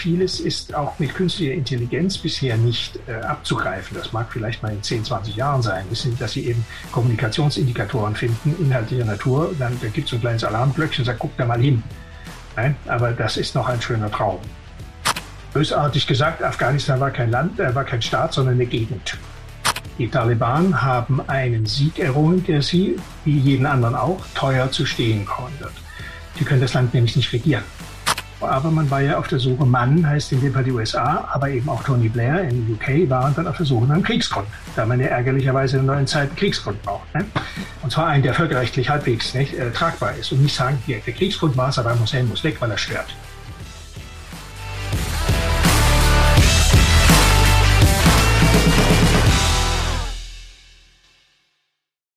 vieles ist auch mit künstlicher Intelligenz bisher nicht äh, abzugreifen. Das mag vielleicht mal in 10, 20 Jahren sein, wissen, dass sie eben Kommunikationsindikatoren finden, inhaltlicher Natur. Dann da gibt es ein kleines Alarmglöckchen und sagt, guck da mal hin. Nein, aber das ist noch ein schöner Traum. Bösartig gesagt, Afghanistan war kein Land, äh, war kein Staat, sondern eine Gegend. Die Taliban haben einen Sieg errungen, der sie, wie jeden anderen auch, teuer zu stehen kommen. Sie können das Land nämlich nicht regieren. Aber man war ja auf der Suche, Mann heißt in dem Fall die USA, aber eben auch Tony Blair in UK waren dann auf der Suche nach einem Kriegsgrund, da man ja ärgerlicherweise in neuen Zeiten Kriegsgrund braucht. Ne? Und zwar einen, der völkerrechtlich halbwegs nicht, äh, tragbar ist und nicht sagen, hier, der Kriegsgrund war es, aber Hussein muss weg, weil er stört.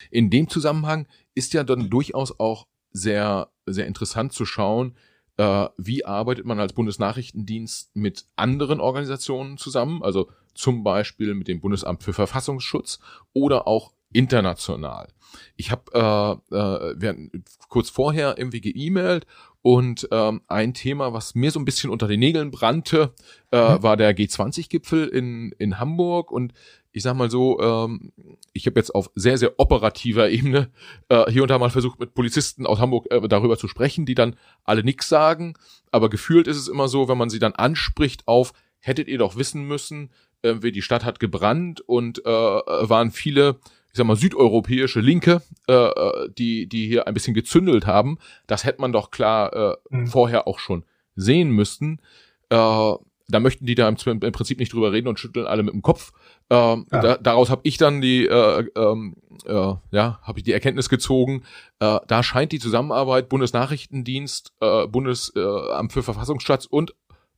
In dem Zusammenhang ist ja dann durchaus auch sehr, sehr interessant zu schauen, äh, wie arbeitet man als Bundesnachrichtendienst mit anderen Organisationen zusammen, also zum Beispiel mit dem Bundesamt für Verfassungsschutz oder auch international. Ich habe äh, äh, kurz vorher irgendwie geemailt und ähm, ein Thema, was mir so ein bisschen unter den Nägeln brannte, äh, mhm. war der G20-Gipfel in, in Hamburg. Und ich sag mal so, ähm, ich habe jetzt auf sehr, sehr operativer Ebene äh, hier und da mal versucht, mit Polizisten aus Hamburg äh, darüber zu sprechen, die dann alle nix sagen. Aber gefühlt ist es immer so, wenn man sie dann anspricht auf, hättet ihr doch wissen müssen, äh, wie die Stadt hat gebrannt und äh, waren viele ich sag mal, südeuropäische Linke, äh, äh, die, die hier ein bisschen gezündelt haben. Das hätte man doch klar äh, mhm. vorher auch schon sehen müssen. Äh, da möchten die da im, im, Prinzip nicht drüber reden und schütteln alle mit dem Kopf. Ähm, ja. da, daraus habe ich dann die, äh, ähm, äh, ja, habe ich die Erkenntnis gezogen. Äh, da scheint die Zusammenarbeit Bundesnachrichtendienst, äh, Bundesamt äh, für Verfassungsschutz und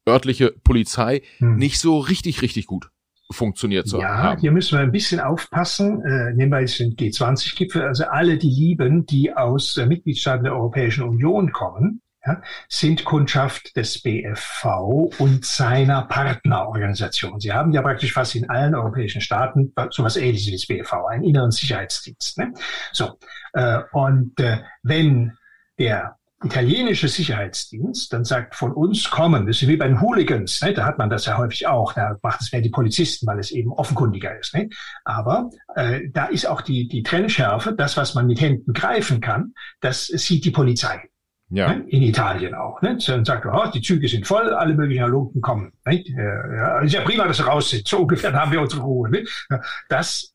örtliche Polizei hm. nicht so richtig, richtig gut funktioniert zu ja, haben. Ja, hier müssen wir ein bisschen aufpassen. Äh, nehmen wir jetzt den G20-Gipfel. Also alle die Lieben, die aus äh, Mitgliedstaaten der Europäischen Union kommen, ja, sind Kundschaft des BFV und seiner Partnerorganisation. Sie haben ja praktisch fast in allen europäischen Staaten sowas ähnliches wie das BFV, einen inneren Sicherheitsdienst. Ne? So, äh, und äh, wenn der italienische Sicherheitsdienst dann sagt, von uns kommen, das ist wie bei den Hooligans, ne? da hat man das ja häufig auch, da macht es mehr die Polizisten, weil es eben offenkundiger ist. Ne? Aber äh, da ist auch die, die Trennschärfe, das, was man mit Händen greifen kann, das sieht die Polizei. Ja. Ne? In Italien auch. Ne? Dann sagt, oh, die Züge sind voll, alle möglichen Halunken kommen. Ne? Ja, ist ja prima, dass sie raus sind. So ungefähr haben wir unsere Ruhe. Ne? Das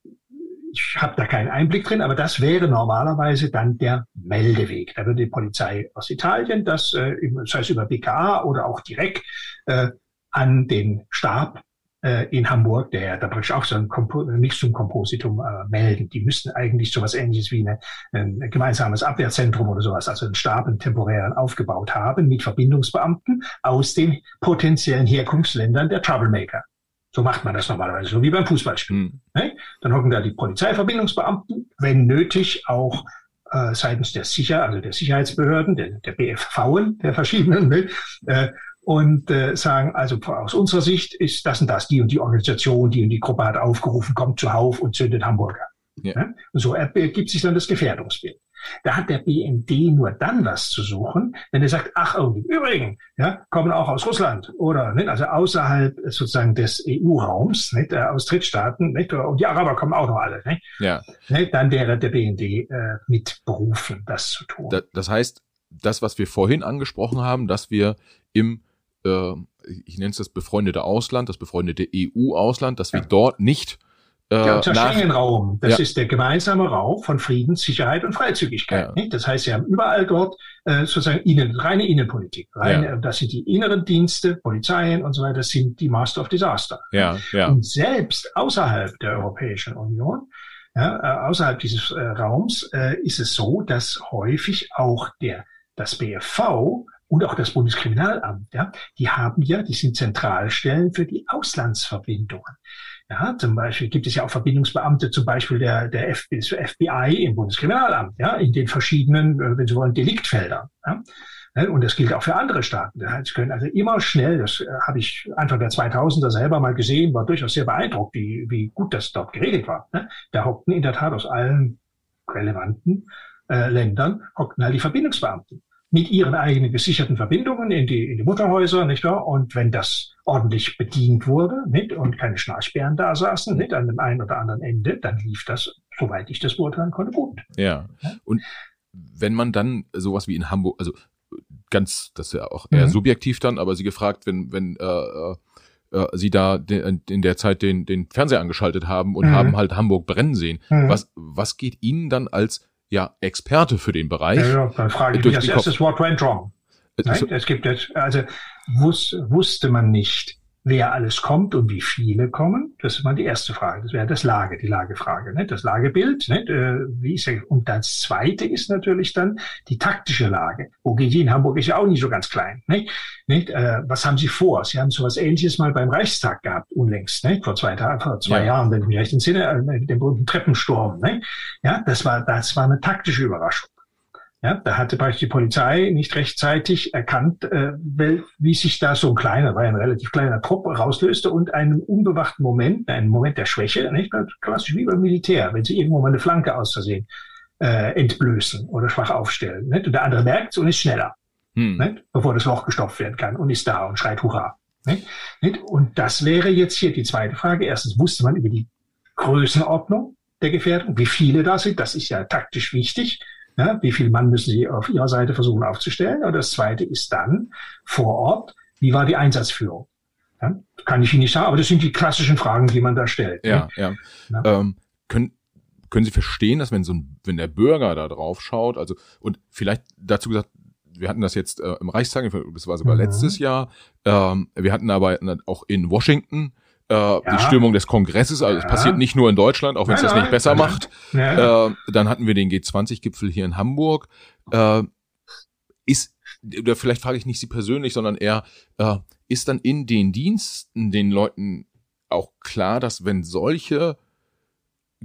ich habe da keinen Einblick drin, aber das wäre normalerweise dann der Meldeweg. Da würde die Polizei aus Italien das, äh, sei es über BKA oder auch direkt äh, an den Stab äh, in Hamburg, der da praktisch auch so ein Kompo zum Kompositum äh, melden. Die müssten eigentlich sowas ähnliches wie eine, ein gemeinsames Abwehrzentrum oder sowas, also einen Stab, einen temporären aufgebaut haben mit Verbindungsbeamten aus den potenziellen Herkunftsländern der Troublemaker. So macht man das normalerweise, so wie beim Fußballspiel. Mhm. Ne? Dann hocken da die Polizeiverbindungsbeamten, wenn nötig auch äh, seitens der Sicher, also der Sicherheitsbehörden, der, der BFV, der verschiedenen, ne? äh, und äh, sagen, also aus unserer Sicht ist das und das, die und die Organisation, die und die Gruppe hat aufgerufen, kommt zuhauf und zündet Hamburger. Ja. Ne? Und so ergibt sich dann das Gefährdungsbild. Da hat der BND nur dann was zu suchen, wenn er sagt, ach, oh, im Übrigen, ja, kommen auch aus Russland oder, nicht, also außerhalb sozusagen des EU-Raums, nicht, äh, aus Drittstaaten, nicht, und die Araber kommen auch noch alle, nicht, ja. nicht, dann wäre der BND äh, mit berufen, das zu tun. das heißt, das, was wir vorhin angesprochen haben, dass wir im äh, ich nenne es das befreundete Ausland, das befreundete EU-Ausland, dass wir dort nicht ja, der Schengen-Raum, das ja. ist der gemeinsame Raum von Frieden, Sicherheit und Freizügigkeit. Ja. Das heißt, sie haben überall dort äh, sozusagen innen, reine Innenpolitik. Reine, ja. Das sind die inneren Dienste, Polizeien und so weiter, das sind die Master of Disaster. Ja, ja. Und selbst außerhalb der Europäischen Union, ja, äh, außerhalb dieses äh, Raums, äh, ist es so, dass häufig auch der das BFV und auch das Bundeskriminalamt, ja, die haben ja, die sind Zentralstellen für die Auslandsverbindungen. Ja, zum Beispiel gibt es ja auch Verbindungsbeamte, zum Beispiel der, der FBI im Bundeskriminalamt, ja, in den verschiedenen, äh, wenn Sie wollen, Deliktfeldern. Ja. Und das gilt auch für andere Staaten. Sie können also immer schnell, das äh, habe ich Anfang der 2000er selber mal gesehen, war durchaus sehr beeindruckt, wie, wie gut das dort geregelt war. Da hockten in der Tat aus allen relevanten äh, Ländern, hockten halt die Verbindungsbeamten. Mit ihren eigenen gesicherten Verbindungen in die, in die Mutterhäuser, nicht wahr? Und wenn das ordentlich bedient wurde, nicht? Und keine Schnarchbären da saßen, nicht? An dem einen oder anderen Ende, dann lief das, soweit ich das beurteilen konnte, gut. Ja. Und wenn man dann sowas wie in Hamburg, also ganz, das ist ja auch eher mhm. subjektiv dann, aber sie gefragt, wenn, wenn äh, äh, äh sie da in der Zeit den, den Fernseher angeschaltet haben und mhm. haben halt Hamburg brennen sehen. Mhm. Was, was geht Ihnen dann als ja, Experte für den Bereich. Ja, ja dann frage ich mich als erstes, what went wrong? Nein, es gibt jetzt, also wus, wusste man nicht, wer alles kommt und wie viele kommen. Das ist mal die erste Frage. Das wäre das Lage, die Lagefrage, ne? das Lagebild. Ne? Wie ist er? Und das zweite ist natürlich dann die taktische Lage. OGG in Hamburg ist ja auch nicht so ganz klein. Ne? Ne? Was haben Sie vor? Sie haben sowas Ähnliches mal beim Reichstag gehabt, unlängst, ne? vor zwei Tagen, vor zwei ja. Jahren, wenn ich mich recht entsinne, äh, den berühmten Treppensturm. Ne? Ja, das war, das war eine taktische Überraschung. Ja, da hatte praktisch die Polizei nicht rechtzeitig erkannt, äh, wie sich da so ein kleiner, war ja ein relativ kleiner Trupp rauslöste und einen unbewachten Moment, einen Moment der Schwäche, nicht klassisch wie beim Militär, wenn sie irgendwo mal eine Flanke aus Versehen äh, entblößen oder schwach aufstellen. Nicht? Und der andere merkt und ist schneller, hm. nicht? bevor das Loch gestopft werden kann und ist da und schreit Hurra. Nicht? Nicht? Und das wäre jetzt hier die zweite Frage. Erstens wusste man über die Größenordnung der Gefährdung, wie viele da sind, das ist ja taktisch wichtig. Ja, wie viel Mann müssen Sie auf Ihrer Seite versuchen aufzustellen? Und das Zweite ist dann vor Ort, wie war die Einsatzführung? Ja, kann ich Ihnen nicht sagen, aber das sind die klassischen Fragen, die man da stellt. Ja, ne? ja. ja. Ähm, können, können Sie verstehen, dass wenn so ein, wenn der Bürger da drauf schaut, also und vielleicht dazu gesagt, wir hatten das jetzt äh, im Reichstag, das war sogar mhm. letztes Jahr, ähm, wir hatten aber auch in Washington äh, ja. die Stimmung des Kongresses. Also es passiert nicht nur in Deutschland, auch wenn es das nicht besser macht. Äh, dann hatten wir den G20-Gipfel hier in Hamburg. Äh, ist, oder vielleicht frage ich nicht Sie persönlich, sondern eher, äh, ist dann in den Diensten den Leuten auch klar, dass wenn solche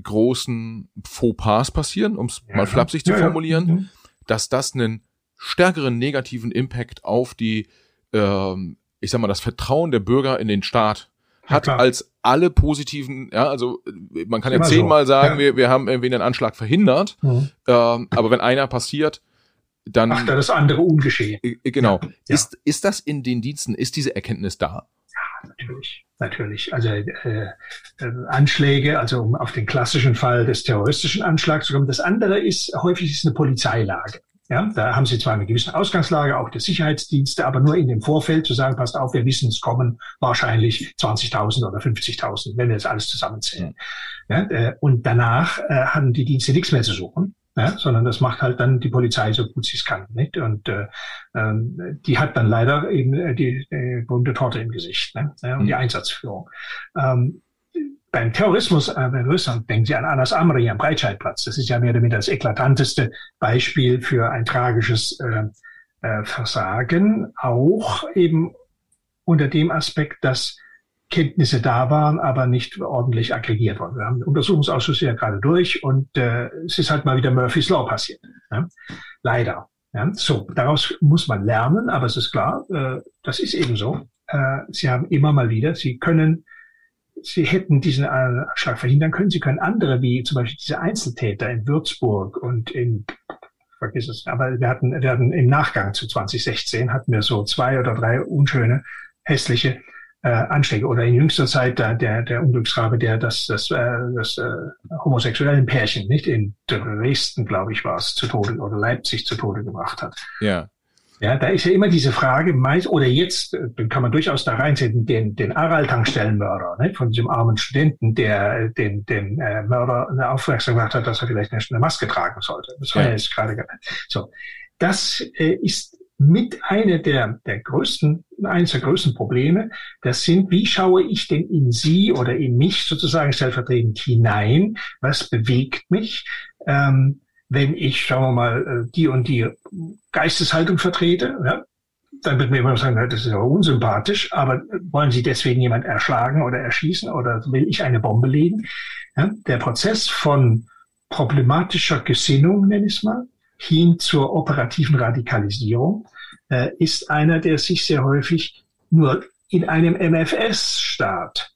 großen Fauxpas passieren, um es ja. mal flapsig zu formulieren, mhm. dass das einen stärkeren negativen Impact auf die, ähm, ich sag mal, das Vertrauen der Bürger in den Staat hat ja, als alle positiven, ja, also man kann ja zehnmal so. sagen, ja. wir, wir haben irgendwie einen Anschlag verhindert, mhm. ähm, aber wenn einer passiert, dann macht er das andere ungeschehen. Äh, genau. Ja. Ist, ist das in den Diensten, ist diese Erkenntnis da? Ja, natürlich, natürlich. Also äh, äh, Anschläge, also um auf den klassischen Fall des terroristischen Anschlags zu kommen. Das andere ist, häufig ist eine Polizeilage. Ja, da haben sie zwar eine gewisse Ausgangslage, auch der Sicherheitsdienste, aber nur in dem Vorfeld zu sagen, passt auf, wir wissen, es kommen wahrscheinlich 20.000 oder 50.000, wenn wir das alles zusammenzählen. Ja, äh, und danach äh, haben die Dienste nichts mehr zu suchen. Ja, sondern das macht halt dann die Polizei so gut sie es kann. Nicht? Und äh, ähm, die hat dann leider eben äh, die, die bunte Torte im Gesicht ne? und mhm. die Einsatzführung. Ähm, beim Terrorismus, äh, denken Sie an Anas Amri am Breitscheidplatz. Das ist ja mehr oder weniger das eklatanteste Beispiel für ein tragisches äh, äh, Versagen. Auch eben unter dem Aspekt, dass Kenntnisse da waren, aber nicht ordentlich aggregiert worden. Wir haben den Untersuchungsausschuss ja gerade durch und äh, es ist halt mal wieder Murphy's Law passiert. Ja? Leider. Ja? So, daraus muss man lernen, aber es ist klar, äh, das ist eben so. Äh, Sie haben immer mal wieder, Sie können sie hätten diesen Anschlag verhindern können. Sie können andere, wie zum Beispiel diese Einzeltäter in Würzburg und in vergiss es, aber wir hatten, wir hatten im Nachgang zu 2016 hatten wir so zwei oder drei unschöne, hässliche äh, Anschläge oder in jüngster Zeit da, der der Unglücksrabe, der das das äh, das äh, homosexuellen Pärchen nicht in Dresden, glaube ich, war es zu Tode oder Leipzig zu Tode gebracht hat. Ja. Ja, da ist ja immer diese Frage, meist, oder jetzt, äh, dann kann man durchaus da reinsetzen, den, den Aral-Tankstellenmörder, ne, von diesem armen Studenten, der äh, den, den äh, Mörder eine Aufmerksam gemacht hat, dass er vielleicht eine Maske tragen sollte. Das war ja, jetzt gerade so. Das äh, ist mit einer der, der größten, eines der größten Probleme. Das sind, wie schaue ich denn in Sie oder in mich sozusagen stellvertretend hinein? Was bewegt mich? Ähm, wenn ich, schauen wir mal, äh, die und die Geisteshaltung vertrete, ja, dann wird mir immer sagen, das ist aber unsympathisch, aber wollen Sie deswegen jemand erschlagen oder erschießen oder will ich eine Bombe legen? Ja, der Prozess von problematischer Gesinnung, nenne ich es mal, hin zur operativen Radikalisierung, äh, ist einer, der sich sehr häufig nur in einem MFS-Staat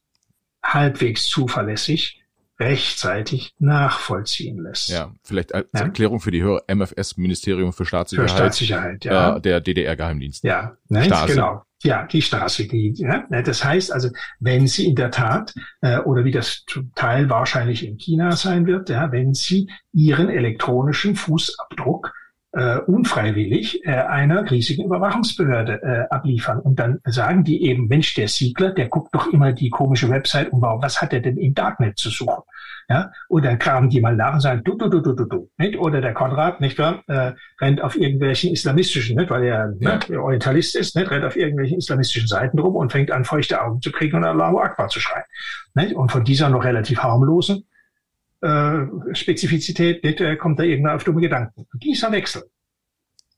halbwegs zuverlässig rechtzeitig nachvollziehen lässt. Ja, vielleicht als ja? Erklärung für die Hörer MFS, Ministerium für Staatssicherheit. Für Staatssicherheit, ja. Äh, der DDR-Geheimdienst. Ja, ne, genau. Ja, die Stasi. Die, ja, ne, das heißt also, wenn Sie in der Tat, äh, oder wie das zum Teil wahrscheinlich in China sein wird, ja, wenn Sie Ihren elektronischen Fußabdruck äh, unfreiwillig äh, einer riesigen Überwachungsbehörde äh, abliefern. Und dann sagen die eben, Mensch, der Siegler, der guckt doch immer die komische Website um, was hat er denn im Darknet zu suchen? Ja, und dann kramen die mal nach und sagen, du, du, du, du, du, du, nicht? Oder der Konrad, nicht wahr, äh, rennt auf irgendwelchen islamistischen, nicht, weil er ja. ne, Orientalist ist, nicht, rennt auf irgendwelchen islamistischen Seiten rum und fängt an, feuchte Augen zu kriegen und Allahu Akbar zu schreien. Nicht? Und von dieser noch relativ harmlosen äh, Spezifizität nicht, äh, kommt da irgendwann auf dumme Gedanken. Dieser Wechsel.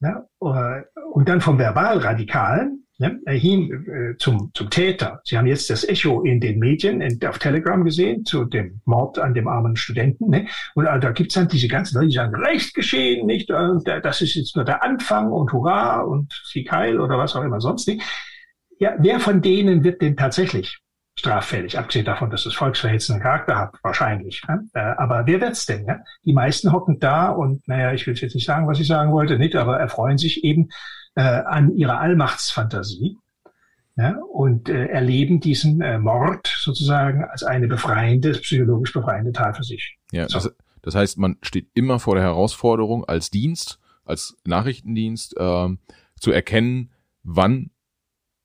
Äh, und dann vom Verbalradikalen ne, hin äh, zum, zum Täter. Sie haben jetzt das Echo in den Medien, in, auf Telegram gesehen, zu dem Mord an dem armen Studenten. Ne? Und äh, da gibt's dann diese ganzen Leute, die sagen, Recht geschehen, nicht? Und, äh, das ist jetzt nur der Anfang und Hurra und Sieg Heil oder was auch immer sonst nicht. Ja, wer von denen wird denn tatsächlich straffällig, abgesehen davon, dass es volksverhetzenden Charakter hat, wahrscheinlich. Ne? Äh, aber wer wird's denn? Ne? Die meisten hocken da und, naja, ich will jetzt nicht sagen, was ich sagen wollte, nicht, aber erfreuen sich eben äh, an ihrer Allmachtsfantasie ja, und äh, erleben diesen äh, Mord sozusagen als eine befreiende, psychologisch befreiende Tat für sich. Ja, so. das, das heißt, man steht immer vor der Herausforderung als Dienst, als Nachrichtendienst, äh, zu erkennen, wann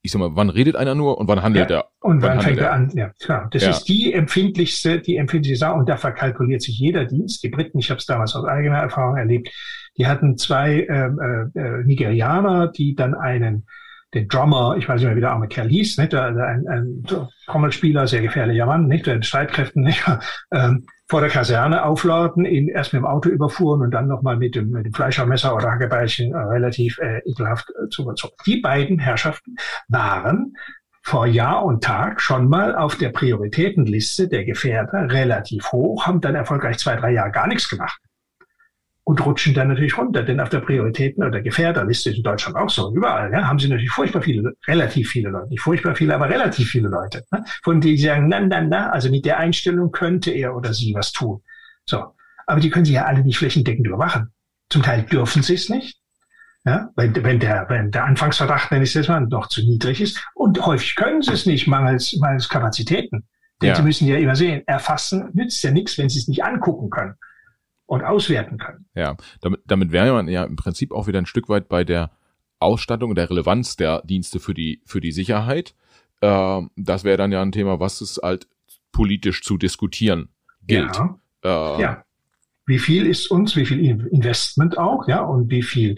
ich sag mal, wann redet einer nur und wann handelt ja, er? Und wann, wann fängt er an? Ja, klar. Das ja. ist die empfindlichste, die empfindlichste Sache und da verkalkuliert sich jeder Dienst. Die Briten, ich habe es damals aus eigener Erfahrung erlebt, die hatten zwei ähm, äh, äh, Nigerianer, die dann einen den Drummer, ich weiß nicht mehr, wie der arme Kerl hieß, nicht? Ein, ein, ein Trommelspieler, sehr gefährlicher Mann, nicht? Den Streitkräften, nicht? Ähm, vor der Kaserne aufladen, ihn erst mit dem Auto überfuhren und dann nochmal mit dem, mit dem Fleischermesser oder Hackebeinchen äh, relativ äh, ekelhaft äh, zu überzogen. Die beiden Herrschaften waren vor Jahr und Tag schon mal auf der Prioritätenliste der Gefährder relativ hoch, haben dann erfolgreich zwei, drei Jahre gar nichts gemacht und rutschen dann natürlich runter. Denn auf der Prioritäten- oder Gefährderliste ist in Deutschland auch so, überall, ja, haben sie natürlich furchtbar viele, relativ viele Leute, nicht furchtbar viele, aber relativ viele Leute, ne, von denen sie sagen, na, na, na, also mit der Einstellung könnte er oder sie was tun. So. Aber die können sie ja alle nicht flächendeckend überwachen. Zum Teil dürfen sie es nicht. Ja, wenn, wenn, der, wenn der Anfangsverdacht, nenne ich es jetzt mal, noch zu niedrig ist. Und häufig können sie es nicht, mangels, mangels Kapazitäten. Denn ja. sie müssen ja immer sehen, erfassen nützt ja nichts, wenn sie es nicht angucken können und auswerten kann. Ja, damit, damit wäre man ja im Prinzip auch wieder ein Stück weit bei der Ausstattung und der Relevanz der Dienste für die, für die Sicherheit. Äh, das wäre dann ja ein Thema, was es halt politisch zu diskutieren gilt. Ja. Äh, ja. Wie viel ist uns, wie viel Investment auch, ja, und wie viel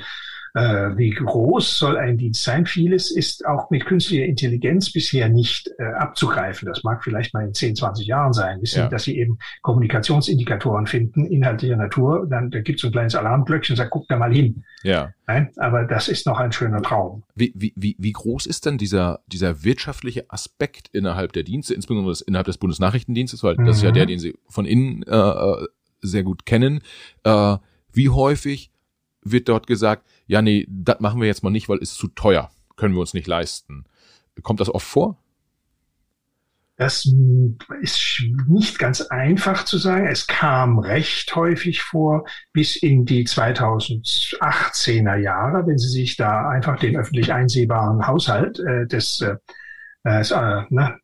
äh, wie groß soll ein Dienst sein? Vieles ist auch mit künstlicher Intelligenz bisher nicht äh, abzugreifen. Das mag vielleicht mal in 10, 20 Jahren sein, wissen, ja. dass sie eben Kommunikationsindikatoren finden, inhaltlicher Natur. Dann da gibt es ein kleines Alarmglöckchen und sagt, guck da mal hin. Ja. Nein, aber das ist noch ein schöner Traum. Wie, wie, wie, wie groß ist denn dieser, dieser wirtschaftliche Aspekt innerhalb der Dienste, insbesondere das, innerhalb des Bundesnachrichtendienstes, weil mhm. das ist ja der, mhm. den Sie von innen äh, äh, sehr gut kennen. Äh, wie häufig wird dort gesagt, ja, nee, das machen wir jetzt mal nicht, weil es zu teuer, können wir uns nicht leisten. Kommt das oft vor? Das ist nicht ganz einfach zu sagen. Es kam recht häufig vor bis in die 2018er Jahre, wenn Sie sich da einfach den öffentlich einsehbaren Haushalt äh, des äh, äh, ne,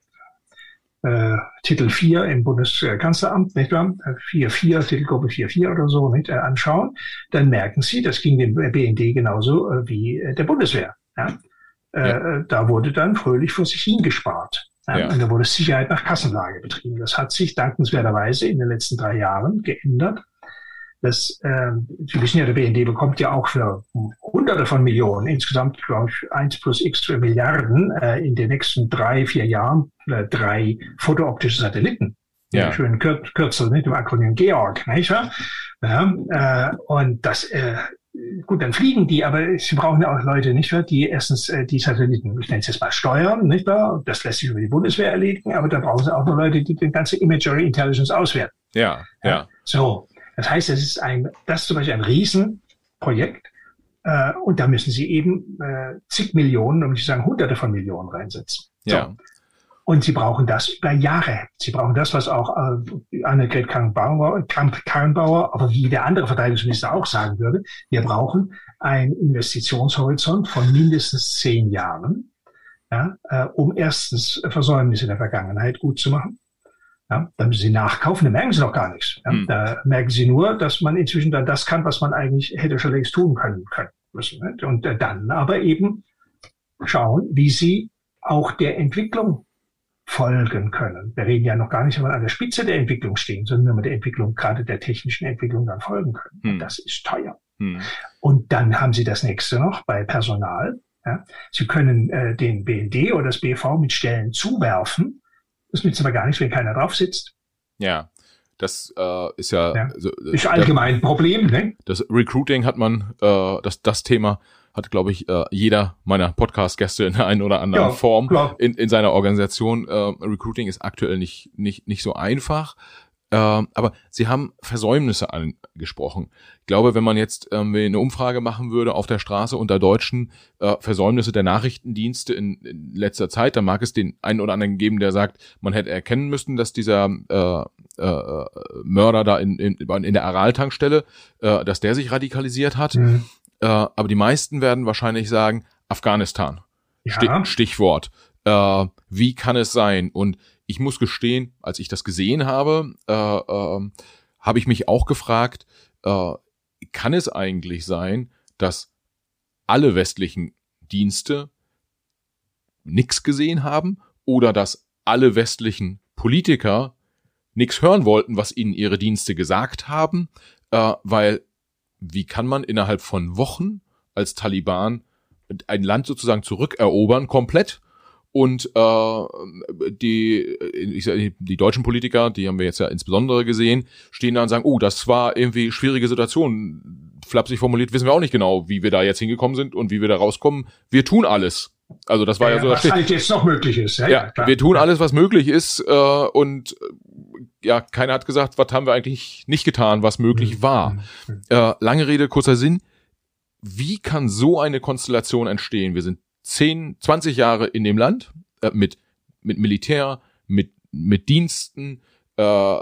äh, Titel 4 im Bundeskanzleramt, nicht wahr? 4.4, Titelgruppe 4.4 oder so, nicht, äh, anschauen, dann merken Sie, das ging dem BND genauso äh, wie äh, der Bundeswehr. Ja? Äh, ja. Da wurde dann fröhlich vor sich hingespart. Ja. Und da wurde Sicherheit nach Kassenlage betrieben. Das hat sich dankenswerterweise in den letzten drei Jahren geändert das, äh, Sie wissen ja, der BND bekommt ja auch für Hunderte von Millionen, insgesamt glaube ich eins plus x Milliarden äh, in den nächsten drei, vier Jahren äh, drei fotooptische Satelliten. Ja. Schönen Kür Kürzel mit dem Akronym Georg, nicht wahr? Ja, äh, und das, äh, gut, dann fliegen die, aber sie brauchen ja auch Leute, nicht wahr, die erstens äh, die Satelliten, ich nenne es jetzt mal steuern, nicht wahr? Das lässt sich über die Bundeswehr erledigen, aber da brauchen sie auch noch Leute, die den ganze Imagery Intelligence auswerten. Ja, ja. ja. So. Das heißt, es ist ein, das ist zum Beispiel ein Riesenprojekt. Äh, und da müssen sie eben äh, zig Millionen, um nicht zu sagen Hunderte von Millionen reinsetzen. So. Ja. Und sie brauchen das über Jahre. Sie brauchen das, was auch äh, Annegret Kramp-Karrenbauer, aber wie der andere Verteidigungsminister auch sagen würde. Wir brauchen einen Investitionshorizont von mindestens zehn Jahren, ja, äh, um erstens Versäumnisse in der Vergangenheit gut zu machen. Ja, dann müssen sie nachkaufen, dann merken sie noch gar nichts. Ja, hm. Da merken sie nur, dass man inzwischen dann das kann, was man eigentlich hätte schon längst tun können, können müssen. Nicht? Und äh, dann aber eben schauen, wie sie auch der Entwicklung folgen können. Wir reden ja noch gar nicht, wenn wir an der Spitze der Entwicklung stehen, sondern wenn wir der Entwicklung, gerade der technischen Entwicklung dann folgen können. Hm. Und das ist teuer. Hm. Und dann haben Sie das nächste noch bei Personal. Ja. Sie können äh, den BND oder das BV mit Stellen zuwerfen. Das nützt aber gar nichts, wenn keiner drauf sitzt. Ja. Das äh, ist ja, ja. So, ist allgemein ein Problem. Ne? Das Recruiting hat man, äh, das, das Thema hat, glaube ich, äh, jeder meiner Podcast-Gäste in der einen oder anderen ja, Form in, in seiner Organisation. Äh, Recruiting ist aktuell nicht, nicht, nicht so einfach. Äh, aber Sie haben Versäumnisse angesprochen. Ich glaube, wenn man jetzt ähm, eine Umfrage machen würde auf der Straße unter Deutschen äh, Versäumnisse der Nachrichtendienste in, in letzter Zeit, dann mag es den einen oder anderen geben, der sagt, man hätte erkennen müssen, dass dieser äh, äh, Mörder da in, in, in der Aral-Tankstelle, äh, dass der sich radikalisiert hat. Mhm. Äh, aber die meisten werden wahrscheinlich sagen, Afghanistan. Ja. Stichwort. Äh, wie kann es sein? Und ich muss gestehen, als ich das gesehen habe, äh, äh, habe ich mich auch gefragt, äh, kann es eigentlich sein, dass alle westlichen Dienste nichts gesehen haben oder dass alle westlichen Politiker nichts hören wollten, was ihnen ihre Dienste gesagt haben, äh, weil wie kann man innerhalb von Wochen als Taliban ein Land sozusagen zurückerobern, komplett? Und äh, die, ich sag, die deutschen Politiker, die haben wir jetzt ja insbesondere gesehen, stehen da und sagen, oh, das war irgendwie schwierige Situation. Flapsig formuliert, wissen wir auch nicht genau, wie wir da jetzt hingekommen sind und wie wir da rauskommen. Wir tun alles. Also das war ja, ja so. Was halt jetzt noch möglich ist. Ja, ja, ja wir tun alles, was möglich ist. Äh, und ja, keiner hat gesagt, was haben wir eigentlich nicht getan, was möglich mhm. war. Mhm. Äh, lange Rede, kurzer Sinn. Wie kann so eine Konstellation entstehen? Wir sind 10, 20 Jahre in dem Land äh, mit, mit Militär, mit, mit Diensten. Äh,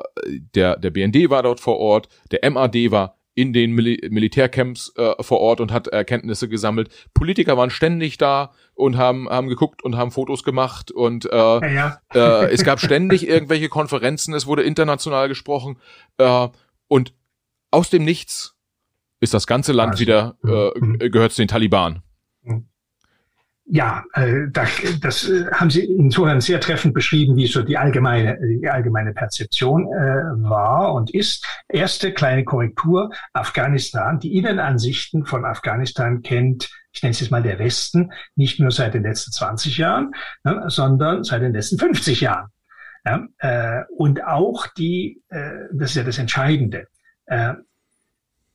der, der BND war dort vor Ort, der MAD war in den Mil Militärcamps äh, vor Ort und hat Erkenntnisse gesammelt. Politiker waren ständig da und haben, haben geguckt und haben Fotos gemacht und äh, ja, ja. äh, es gab ständig irgendwelche Konferenzen, es wurde international gesprochen äh, und aus dem Nichts ist das ganze Land also, wieder, äh, mhm. gehört zu den Taliban. Ja, äh, das, das äh, haben Sie insofern sehr treffend beschrieben, wie so die allgemeine, die allgemeine Perzeption äh, war und ist. Erste kleine Korrektur, Afghanistan. Die Innenansichten von Afghanistan kennt, ich nenne es jetzt mal der Westen, nicht nur seit den letzten 20 Jahren, ne, sondern seit den letzten 50 Jahren. Ja, äh, und auch die, äh, das ist ja das Entscheidende, äh,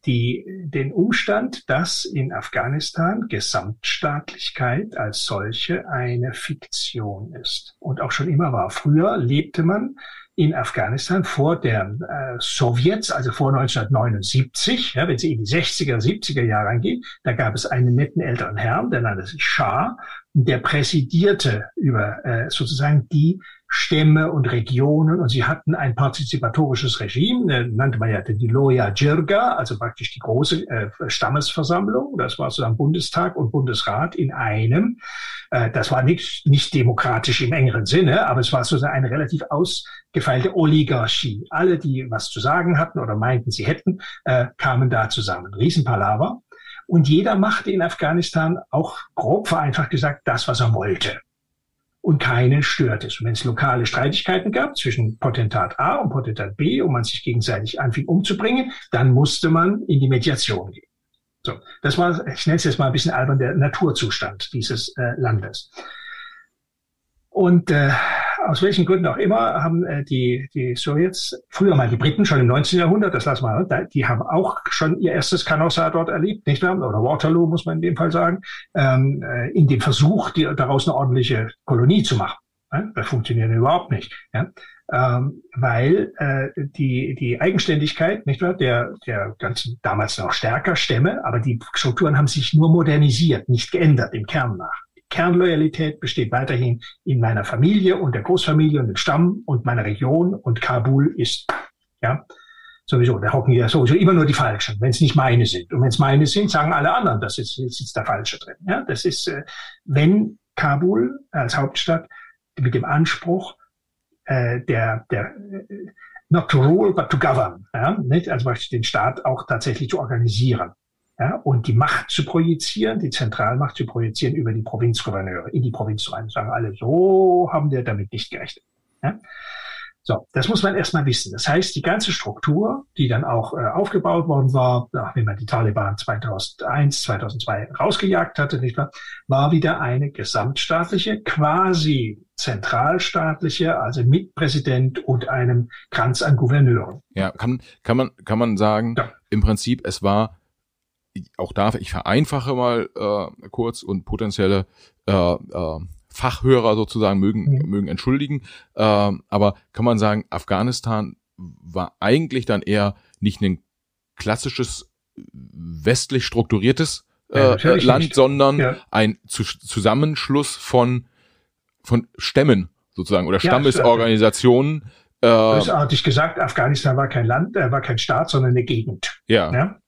die, den Umstand, dass in Afghanistan Gesamtstaatlichkeit als solche eine Fiktion ist und auch schon immer war. Früher lebte man in Afghanistan vor der äh, Sowjets, also vor 1979, ja, wenn Sie in die 60er, 70er Jahre angehen, da gab es einen netten älteren Herrn, der nannte sich Shah, der präsidierte über äh, sozusagen die Stämme und Regionen und sie hatten ein partizipatorisches Regime, äh, nannte man ja die Loya Jirga, also praktisch die große äh, Stammesversammlung. Das war sozusagen Bundestag und Bundesrat in einem. Äh, das war nicht, nicht demokratisch im engeren Sinne, aber es war sozusagen eine relativ ausgefeilte Oligarchie. Alle, die was zu sagen hatten oder meinten, sie hätten, kamen da zusammen. Riesenpalaver. Und jeder machte in Afghanistan auch grob vereinfacht gesagt das, was er wollte und keinen stört es. Und wenn es lokale Streitigkeiten gab zwischen Potentat A und Potentat B und man sich gegenseitig anfing umzubringen, dann musste man in die Mediation gehen. So, das war, ich nenne es jetzt mal ein bisschen albern, der Naturzustand dieses äh, Landes. Und äh, aus welchen Gründen auch immer haben äh, die, die Sowjets, früher mal die Briten, schon im 19. Jahrhundert, das lassen wir, die haben auch schon ihr erstes Canossa dort erlebt, nicht wahr? Oder Waterloo, muss man in dem Fall sagen, ähm, äh, in dem Versuch, die, daraus eine ordentliche Kolonie zu machen. Ja? Das funktioniert überhaupt nicht. Ja? Ähm, weil äh, die, die Eigenständigkeit nicht wahr, der, der ganzen damals noch stärker Stämme, aber die Strukturen haben sich nur modernisiert, nicht geändert im Kern nach. Kernloyalität besteht weiterhin in meiner Familie und der Großfamilie und dem Stamm und meiner Region und Kabul ist, ja, sowieso, da hocken ja sowieso immer nur die Falschen, wenn es nicht meine sind. Und wenn es meine sind, sagen alle anderen, das ist ist der Falsche drin. Ja, das ist, äh, wenn Kabul als Hauptstadt mit dem Anspruch äh, der, der äh, not to rule, but to govern, ja, nicht? also den Staat auch tatsächlich zu organisieren. Ja, und die Macht zu projizieren, die Zentralmacht zu projizieren über die Provinzgouverneure in die Provinz rein. Sagen alle, so haben wir damit nicht gerechnet. Ja? So, das muss man erstmal wissen. Das heißt, die ganze Struktur, die dann auch äh, aufgebaut worden war, wenn man die Taliban 2001, 2002 rausgejagt hatte, nicht wahr, war wieder eine gesamtstaatliche, quasi zentralstaatliche, also mit Präsident und einem Kranz an Gouverneuren. Ja, kann, kann man, kann man sagen, ja. im Prinzip, es war auch da, ich vereinfache mal äh, kurz und potenzielle äh, äh, Fachhörer sozusagen mögen, mhm. mögen entschuldigen. Äh, aber kann man sagen, Afghanistan war eigentlich dann eher nicht ein klassisches westlich strukturiertes äh, ja, Land, nicht. sondern ja. ein Zu Zusammenschluss von, von Stämmen sozusagen oder Stammesorganisationen. Ja, äh, Bösartig gesagt, Afghanistan war kein Land, äh, war kein Staat, sondern eine Gegend. Ja.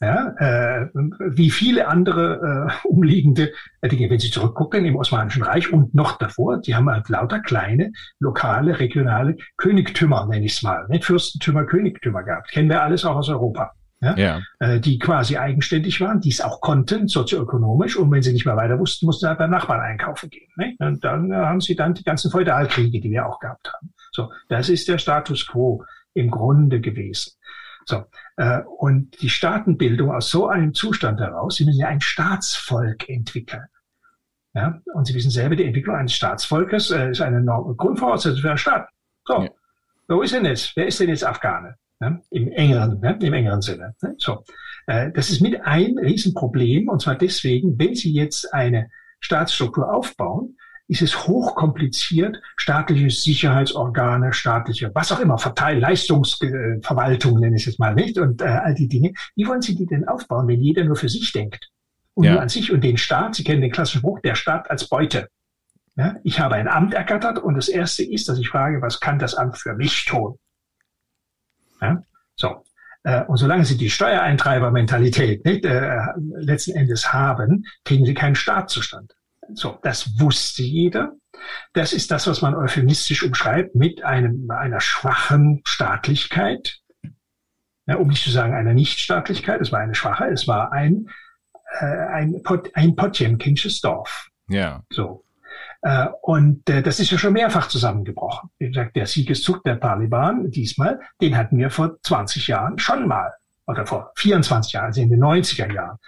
Ja? äh, wie viele andere äh, umliegende Dinge, wenn Sie zurückgucken im Osmanischen Reich und noch davor, die haben halt lauter kleine, lokale, regionale Königtümer, nenne ich es mal, nicht Fürstentümer, Königtümer gehabt. Kennen wir alles auch aus Europa. Ja, ja. Äh, die quasi eigenständig waren, die es auch konnten, sozioökonomisch. Und wenn sie nicht mehr weiter wussten, mussten sie halt beim Nachbarn einkaufen gehen. Ne? Und dann äh, haben sie dann die ganzen Feudalkriege, die wir auch gehabt haben. So, das ist der Status quo im Grunde gewesen. So, äh, und die Staatenbildung aus so einem Zustand heraus, sie müssen ja ein Staatsvolk entwickeln. Ja, und Sie wissen selber, die Entwicklung eines Staatsvolkes äh, ist eine Grundvoraussetzung für einen Staat. So, ja. wo ist denn jetzt? Wer ist denn jetzt Afghane? Ja, Im engeren, ja, im engeren Sinne. Ne? So, äh, das ist mit ein Riesenproblem, und zwar deswegen, wenn Sie jetzt eine Staatsstruktur aufbauen, ist es hochkompliziert, staatliche Sicherheitsorgane, staatliche, was auch immer, Verteil Leistungsverwaltung nenne ich es jetzt mal nicht, und äh, all die Dinge. Wie wollen Sie die denn aufbauen, wenn jeder nur für sich denkt? Und ja. nur an sich und den Staat, Sie kennen den klassischen Spruch, der Staat als Beute. Ja, ich habe ein Amt ergattert und das erste ist, dass ich frage, was kann das Amt für mich tun? Ja, so. Äh, und solange Sie die Steuereintreibermentalität nicht, äh, letzten Endes haben, kriegen Sie keinen Staat zustande. So, das wusste jeder. Das ist das, was man euphemistisch umschreibt mit einem, einer schwachen Staatlichkeit. Ja, um nicht zu sagen einer Nichtstaatlichkeit. Es war eine schwache, es war ein, äh, ein, Pot, ein Potjemkinsches Dorf. Ja. So. Äh, und äh, das ist ja schon mehrfach zusammengebrochen. Wie gesagt, der Siegeszug der Taliban diesmal, den hatten wir vor 20 Jahren schon mal. Oder vor 24 Jahren, also in den 90er Jahren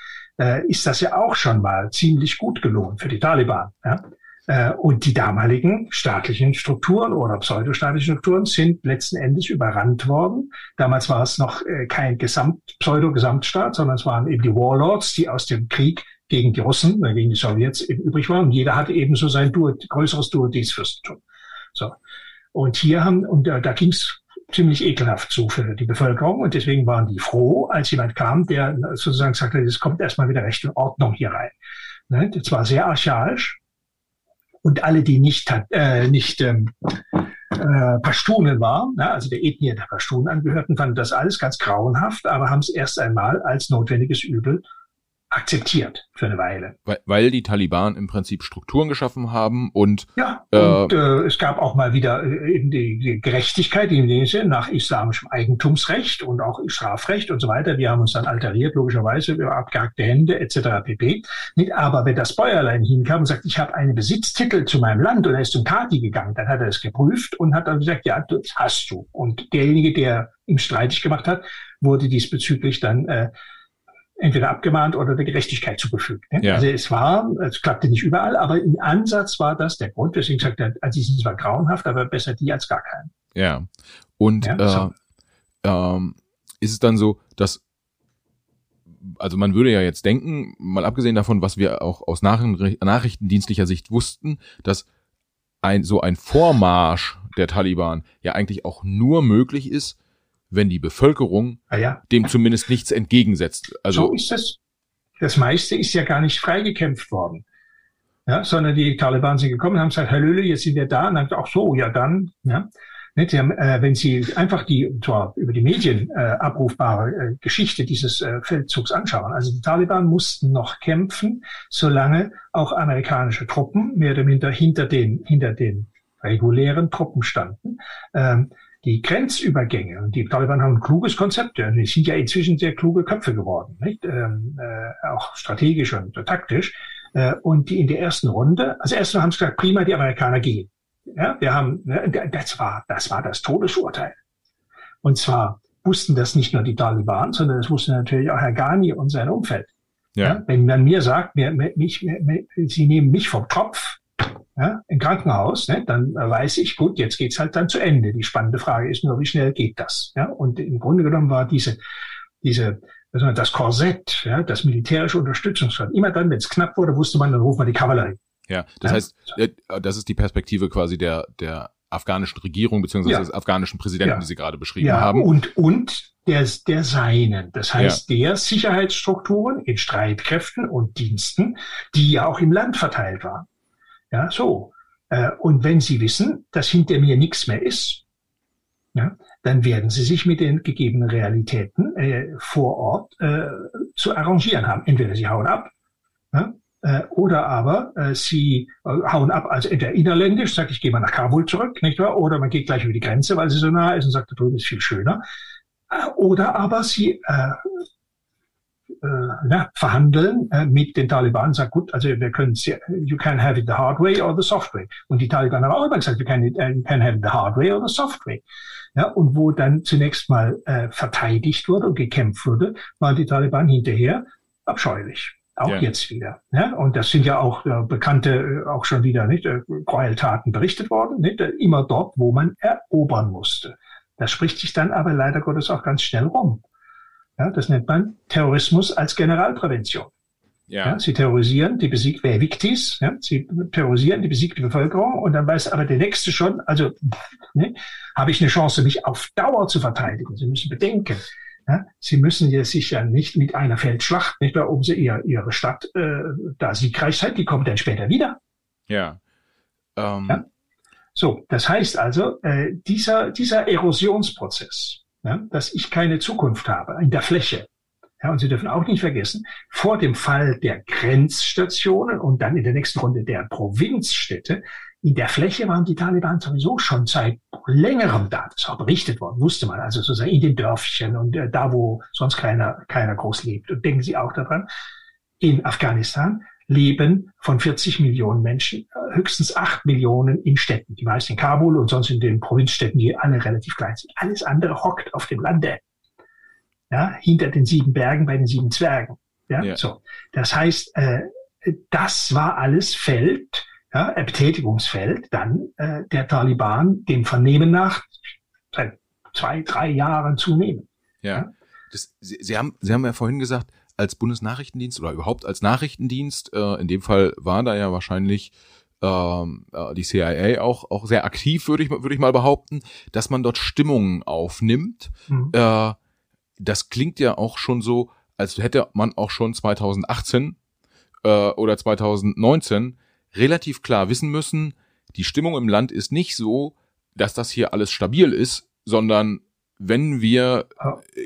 äh, ist das ja auch schon mal ziemlich gut gelungen für die Taliban. Ja? Äh, und die damaligen staatlichen Strukturen oder pseudostaatlichen Strukturen sind letzten Endes überrannt worden. Damals war es noch äh, kein Gesamt, Pseudo-Gesamtstaat, sondern es waren eben die Warlords, die aus dem Krieg gegen die Russen, äh, gegen die Sowjets eben übrig waren. Und jeder hatte eben so sein Duo, größeres Duodez-Fürstentum. So. Und hier haben, und äh, da ging es ziemlich ekelhaft zu für die Bevölkerung. Und deswegen waren die froh, als jemand kam, der sozusagen sagte, es kommt erstmal wieder Recht und Ordnung hier rein. Ne? Das war sehr archaisch. Und alle, die nicht, äh, nicht ähm, äh, Pashtunen waren, ne? also der Ethnie der Pashtunen angehörten, fanden das alles ganz grauenhaft, aber haben es erst einmal als notwendiges Übel akzeptiert für eine Weile. Weil, weil die Taliban im Prinzip Strukturen geschaffen haben und ja und äh, es gab auch mal wieder äh, die, die Gerechtigkeit in dem Sinne nach islamischem Eigentumsrecht und auch Strafrecht und so weiter. Wir haben uns dann alteriert logischerweise über abgehackte Hände etc. pp. Nicht, aber wenn das Bäuerlein hinkam und sagt, ich habe einen Besitztitel zu meinem Land und er ist zum Kati gegangen, dann hat er es geprüft und hat dann gesagt, ja, das hast du. Und derjenige, der ihm streitig gemacht hat, wurde diesbezüglich dann äh, entweder abgemahnt oder der Gerechtigkeit zugefügt. Ne? Ja. Also es war, es klappte nicht überall, aber im Ansatz war das der Grund. Deswegen sagt er, also die sind zwar grauenhaft, aber besser die als gar keinen. Ja. Und ja, so. äh, ähm, ist es dann so, dass also man würde ja jetzt denken, mal abgesehen davon, was wir auch aus nachrichtendienstlicher Sicht wussten, dass ein so ein Vormarsch der Taliban ja eigentlich auch nur möglich ist, wenn die Bevölkerung ah ja. dem zumindest nichts entgegensetzt. Also so ist es. Das meiste ist ja gar nicht freigekämpft worden. ja, sondern die Taliban sind gekommen, haben gesagt, Herr Löhle, jetzt sind wir da, und dann gesagt, ach so, ja dann, ja. Nicht? Haben, äh, wenn Sie einfach die zwar über die Medien äh, abrufbare äh, Geschichte dieses äh, Feldzugs anschauen, also die Taliban mussten noch kämpfen, solange auch amerikanische Truppen mehr oder minder hinter den hinter den regulären Truppen standen. Ähm, die Grenzübergänge und die Taliban haben ein kluges Konzept. Die sind ja inzwischen sehr kluge Köpfe geworden, nicht? Ähm, äh, auch strategisch und taktisch. Äh, und die in der ersten Runde, also erstmal haben sie gesagt, prima, die Amerikaner gehen. Ja, wir haben, ne, das war, das war das Todesurteil. Und zwar wussten das nicht nur die Taliban, sondern das wusste natürlich auch Herr Ghani und sein Umfeld. Ja. ja wenn man mir sagt, mir, mich, mir, Sie nehmen mich vom Tropf, ja, im Krankenhaus, ne, dann weiß ich, gut, jetzt geht's halt dann zu Ende. Die spannende Frage ist nur, wie schnell geht das? Ja? Und im Grunde genommen war diese, diese, das Korsett, ja, das militärische Unterstützungsfeld. Immer dann, wenn es knapp wurde, wusste man, dann ruft man die Kavallerie. Ja, das ja? heißt, äh, das ist die Perspektive quasi der, der afghanischen Regierung beziehungsweise ja. des afghanischen Präsidenten, ja. die Sie gerade beschrieben ja, haben. Und, und der, der Seinen. Das heißt, der Sicherheitsstrukturen in Streitkräften und Diensten, die ja auch im Land verteilt waren. Ja, so. Äh, und wenn Sie wissen, dass hinter mir nichts mehr ist, ja, dann werden Sie sich mit den gegebenen Realitäten äh, vor Ort äh, zu arrangieren haben. Entweder Sie hauen ab, ja, äh, oder aber äh, Sie äh, hauen ab, also entweder innerländisch, sagt, ich gehe mal nach Kabul zurück, nicht wahr? Oder man geht gleich über die Grenze, weil sie so nah ist und sagt, da drüben ist viel schöner. Äh, oder aber Sie äh, ja, verhandeln äh, mit den Taliban, sagt gut, also wir können, you can have it the hard way or the soft way. Und die Taliban haben auch immer gesagt, you can, uh, you can have it the hard way or the soft way. Ja, und wo dann zunächst mal äh, verteidigt wurde und gekämpft wurde, waren die Taliban hinterher abscheulich. Auch ja. jetzt wieder. Ja? Und das sind ja auch äh, bekannte, äh, auch schon wieder nicht äh, Gräueltaten berichtet worden, nicht? Äh, immer dort, wo man erobern musste. Das spricht sich dann aber leider Gottes auch ganz schnell rum. Ja, das nennt man Terrorismus als Generalprävention. Ja. ja sie terrorisieren die besiegte Victis, ja, sie terrorisieren die besiegte Bevölkerung und dann weiß aber der Nächste schon, also ne, habe ich eine Chance, mich auf Dauer zu verteidigen. Sie müssen bedenken, ja, Sie müssen ja sich ja nicht mit einer Feldschlacht, nicht mehr, um sie ihr, ihre Stadt äh, da siegreich seid, die kommt dann später wieder. Ja. Ähm. ja. So, das heißt also, äh, dieser, dieser Erosionsprozess, ja, dass ich keine Zukunft habe in der Fläche. Ja, und Sie dürfen auch nicht vergessen, vor dem Fall der Grenzstationen und dann in der nächsten Runde der Provinzstädte, in der Fläche waren die Taliban sowieso schon seit längerem da. Das auch berichtet worden, wusste man. Also sozusagen in den Dörfchen und äh, da, wo sonst keiner, keiner groß lebt. Und denken Sie auch daran, in Afghanistan leben von 40 Millionen Menschen äh, höchstens 8 Millionen in Städten. Die meisten in Kabul und sonst in den Provinzstädten, die alle relativ klein sind. Alles andere hockt auf dem Lande. Ja, hinter den sieben Bergen bei den sieben Zwergen. Ja, ja. so. Das heißt, äh, das war alles Feld, ja, Betätigungsfeld dann äh, der Taliban dem Vernehmen nach seit zwei, drei Jahren zunehmen. Ja. ja? Das, Sie, Sie, haben, Sie haben ja vorhin gesagt, als Bundesnachrichtendienst oder überhaupt als Nachrichtendienst, äh, in dem Fall war da ja wahrscheinlich ähm, äh, die CIA auch auch sehr aktiv, würde ich würde ich mal behaupten, dass man dort Stimmungen aufnimmt. Mhm. Äh, das klingt ja auch schon so, als hätte man auch schon 2018 äh, oder 2019 relativ klar wissen müssen, die Stimmung im Land ist nicht so, dass das hier alles stabil ist, sondern wenn wir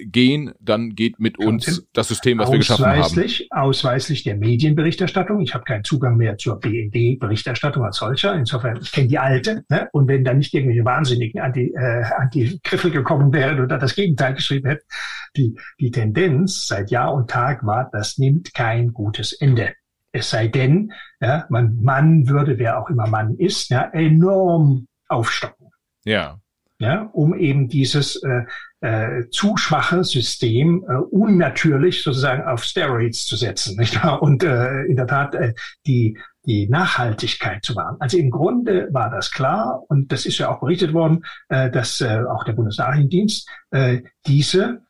gehen, dann geht mit uns das System, was wir geschaffen haben. Ausweislich der Medienberichterstattung. Ich habe keinen Zugang mehr zur BND-Berichterstattung als solcher. Insofern, ich kenne die alte. Ne? Und wenn da nicht irgendwelche Wahnsinnigen an die, äh, an die Griffel gekommen wären oder das Gegenteil geschrieben hätten, die, die Tendenz seit Jahr und Tag war, das nimmt kein gutes Ende. Es sei denn, ja, man, Mann würde, wer auch immer Mann ist, ja, enorm aufstocken. Ja ja, um eben dieses äh, äh, zu schwache System äh, unnatürlich sozusagen auf Steroids zu setzen, nicht wahr? Und äh, in der Tat äh, die die Nachhaltigkeit zu wahren. Also im Grunde war das klar und das ist ja auch berichtet worden, äh, dass äh, auch der Bundesnachrichtendienst äh, diese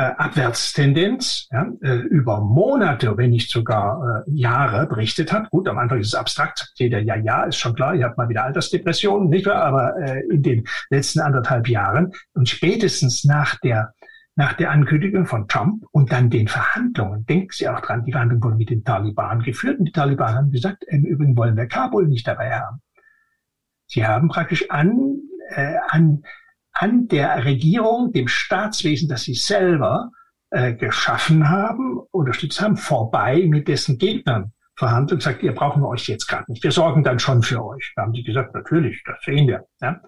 Abwärtstendenz ja, äh, über Monate, wenn nicht sogar äh, Jahre berichtet hat. Gut, am Anfang ist es abstrakt, sagt jeder, ja, ja, ist schon klar, ihr habt mal wieder Altersdepressionen, nicht wahr? Aber äh, in den letzten anderthalb Jahren und spätestens nach der nach der Ankündigung von Trump und dann den Verhandlungen, denken Sie auch dran, die Verhandlungen wurden mit den Taliban geführt und die Taliban haben gesagt, im Übrigen wollen wir Kabul nicht dabei haben. Sie haben praktisch an, äh, an, an der Regierung, dem Staatswesen, das sie selber äh, geschaffen haben, unterstützt haben, vorbei mit dessen Gegnern verhandelt und sagt, ihr brauchen wir euch jetzt gerade nicht. Wir sorgen dann schon für euch. Da haben sie gesagt, natürlich, das sehen wir. Ja?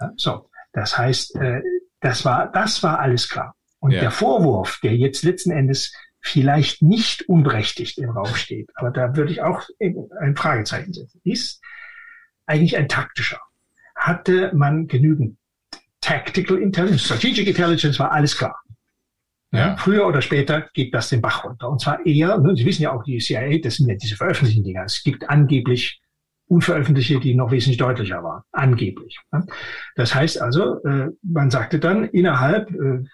Ja, so, das heißt, äh, das war, das war alles klar. Und ja. der Vorwurf, der jetzt letzten Endes vielleicht nicht unberechtigt im Raum steht, aber da würde ich auch ein Fragezeichen setzen, ist eigentlich ein taktischer. Hatte man genügend Tactical Intelligence, Strategic Intelligence war alles klar. Ja. Früher oder später geht das den Bach runter. Und zwar eher, ne, Sie wissen ja auch, die CIA, das sind ja diese veröffentlichten Dinger. Es gibt angeblich unveröffentlichte, die noch wesentlich deutlicher waren. Angeblich. Ne? Das heißt also, äh, man sagte dann, innerhalb äh,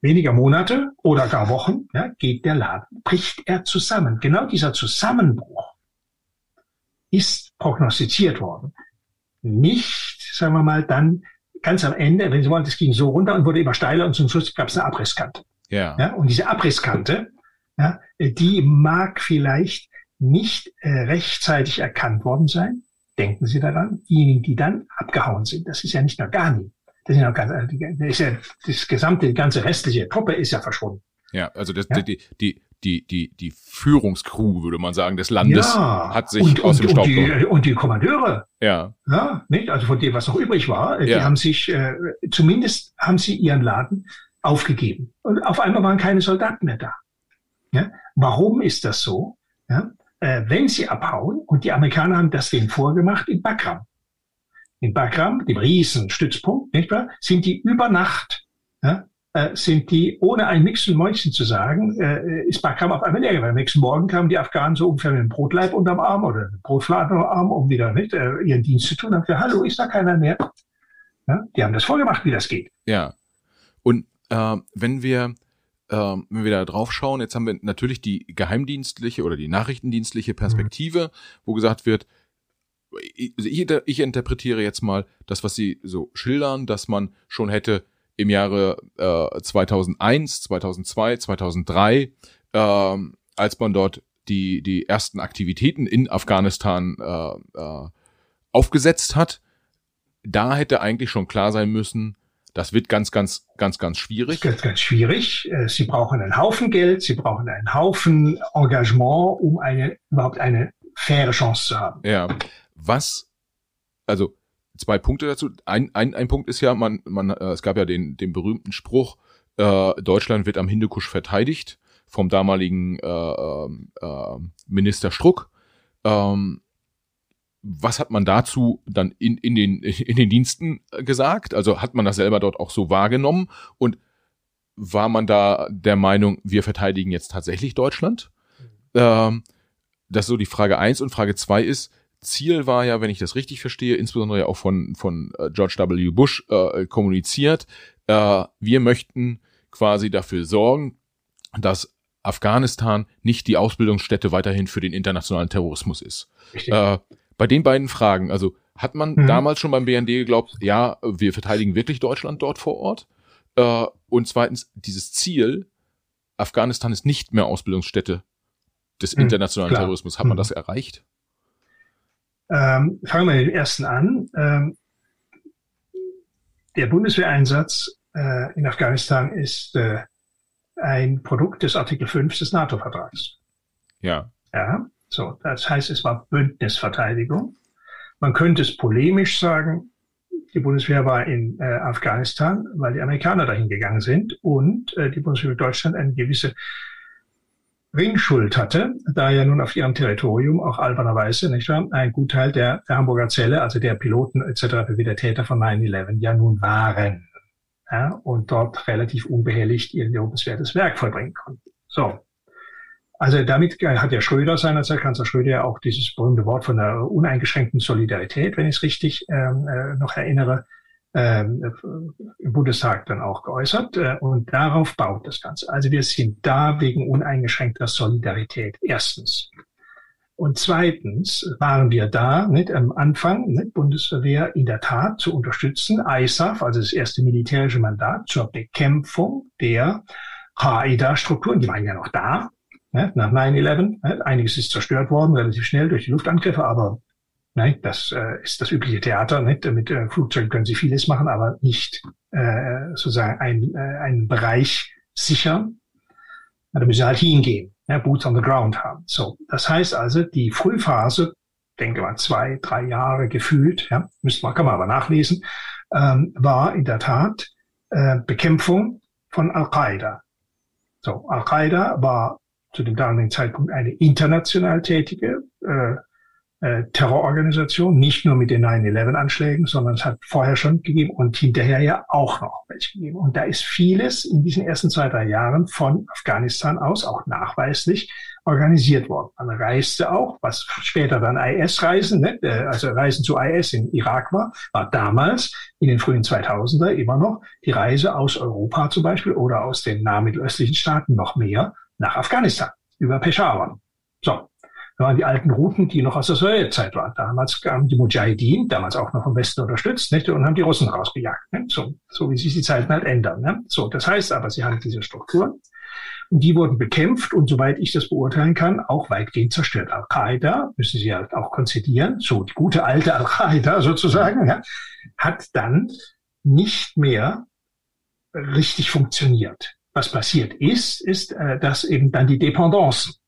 weniger Monate oder gar Wochen ja, geht der Laden, bricht er zusammen. Genau dieser Zusammenbruch ist prognostiziert worden. Nicht, sagen wir mal, dann ganz am Ende, wenn Sie wollen, das ging so runter und wurde immer steiler und zum Schluss gab es eine Abrisskante. Ja. ja. Und diese Abrisskante, ja, die mag vielleicht nicht äh, rechtzeitig erkannt worden sein. Denken Sie daran, diejenigen, die dann abgehauen sind, das ist ja nicht nur Ghani. Das, ist ja, ganz, das, ist ja das gesamte, die ganze restliche Truppe ist ja verschwunden. Ja, also das, ja? Die, die, die, die, die Führungskrew, würde man sagen, des Landes ja, hat sich und, aus und, dem Staub und die, und die Kommandeure. Ja. ja. Nicht? Also von dem, was noch übrig war, ja. die haben sich, äh, zumindest haben sie ihren Laden aufgegeben. Und auf einmal waren keine Soldaten mehr da. Ja? Warum ist das so? Ja? Äh, wenn sie abhauen, und die Amerikaner haben das denen vorgemacht in Bagram. In Bagram, dem Riesenstützpunkt, nicht wahr, sind die über Nacht ja, äh, sind die, ohne ein Mixen Mäuschen zu sagen, äh, ist Backram auf einmal leer. Am nächsten Morgen kamen die Afghanen so ungefähr mit einem Brotleib unterm Arm oder einem Brotfladen unterm Arm, um wieder nicht, äh, ihren Dienst zu tun. Haben gesagt, hallo, ist da keiner mehr? Ja, die haben das vorgemacht, wie das geht. Ja. Und äh, wenn wir äh, wenn wir da drauf schauen, jetzt haben wir natürlich die geheimdienstliche oder die nachrichtendienstliche Perspektive, mhm. wo gesagt wird, ich, ich, interpretiere jetzt mal das, was Sie so schildern, dass man schon hätte im Jahre äh, 2001, 2002, 2003, äh, als man dort die, die ersten Aktivitäten in Afghanistan äh, äh, aufgesetzt hat, da hätte eigentlich schon klar sein müssen, das wird ganz, ganz, ganz, ganz schwierig. Ganz, ganz schwierig. Äh, sie brauchen einen Haufen Geld, Sie brauchen einen Haufen Engagement, um eine, überhaupt eine faire Chance zu haben. Ja. Was, also, zwei Punkte dazu. Ein, ein, ein Punkt ist ja, man, man, äh, es gab ja den, den berühmten Spruch, äh, Deutschland wird am Hindukusch verteidigt vom damaligen äh, äh, Minister Struck. Ähm, was hat man dazu dann in, in, den, in den Diensten gesagt? Also hat man das selber dort auch so wahrgenommen? Und war man da der Meinung, wir verteidigen jetzt tatsächlich Deutschland? Mhm. Ähm, das ist so die Frage eins Und Frage zwei ist, Ziel war ja, wenn ich das richtig verstehe, insbesondere ja auch von, von äh, George W. Bush äh, kommuniziert, äh, wir möchten quasi dafür sorgen, dass Afghanistan nicht die Ausbildungsstätte weiterhin für den internationalen Terrorismus ist. Äh, bei den beiden Fragen, also hat man mhm. damals schon beim BND geglaubt, ja, wir verteidigen wirklich Deutschland dort vor Ort? Äh, und zweitens, dieses Ziel, Afghanistan ist nicht mehr Ausbildungsstätte des mhm, internationalen Klar. Terrorismus, hat man mhm. das erreicht? Ähm, fangen wir mit dem ersten an. Ähm, der Bundeswehreinsatz äh, in Afghanistan ist äh, ein Produkt des Artikel 5 des NATO-Vertrags. Ja. Ja. So, das heißt, es war Bündnisverteidigung. Man könnte es polemisch sagen, die Bundeswehr war in äh, Afghanistan, weil die Amerikaner dahin gegangen sind und äh, die Bundeswehr mit Deutschland eine gewisse Ringschuld hatte, da ja nun auf ihrem Territorium auch albernerweise nicht wahr, ein Gutteil der, Hamburger Zelle, also der Piloten etc., wie der Täter von 9-11 ja nun waren ja, und dort relativ unbehelligt ihr lobenswertes Werk vollbringen konnten. So. Also damit hat ja Schröder seinerzeit, Kanzler Schröder ja auch dieses berühmte Wort von der uneingeschränkten Solidarität, wenn ich es richtig ähm, äh, noch erinnere, im Bundestag dann auch geäußert. Äh, und darauf baut das Ganze. Also wir sind da wegen uneingeschränkter Solidarität. Erstens. Und zweitens waren wir da, nicht am Anfang, nicht, Bundeswehr in der Tat zu unterstützen, ISAF, also das erste militärische Mandat zur Bekämpfung der Qaida-Strukturen, die waren ja noch da, nach 9-11. Ne, einiges ist zerstört worden, relativ schnell durch die Luftangriffe, aber nein, das äh, ist das übliche Theater. Nicht? Mit äh, Flugzeugen können sie vieles machen, aber nicht äh, sozusagen ein, äh, einen Bereich sichern. Da müssen sie halt hingehen, ja, Boots on the ground haben. So, das heißt also, die Frühphase, denke mal zwei, drei Jahre gefühlt, ja, müsste man, kann man aber nachlesen, ähm, war in der Tat äh, Bekämpfung von Al-Qaida. So, Al-Qaida war zu dem damaligen Zeitpunkt eine international tätige äh, äh, Terrororganisation, nicht nur mit den 9-11-Anschlägen, sondern es hat vorher schon gegeben und hinterher ja auch noch welche gegeben. Und da ist vieles in diesen ersten zwei, drei Jahren von Afghanistan aus auch nachweislich organisiert worden. Man reiste auch, was später dann IS-Reisen, ne, äh, also Reisen zu IS in Irak war, war damals in den frühen 2000er immer noch die Reise aus Europa zum Beispiel oder aus den nahmittelöstlichen Staaten noch mehr nach Afghanistan über Peshawar. So, waren die alten Routen, die noch aus der Sowjetzeit waren. Damals kamen die Mujahideen, damals auch noch vom Westen unterstützt, nicht? und haben die Russen rausgejagt. Nicht? So, so wie sich die Zeiten halt ändern. Ne? So, das heißt aber, sie haben diese Strukturen. Und die wurden bekämpft und soweit ich das beurteilen kann, auch weitgehend zerstört. Al-Qaida, müssen Sie halt auch konzidieren, so die gute alte Al-Qaida sozusagen, ja, hat dann nicht mehr richtig funktioniert. Was passiert ist, ist, äh, dass eben dann die Dependancen ja,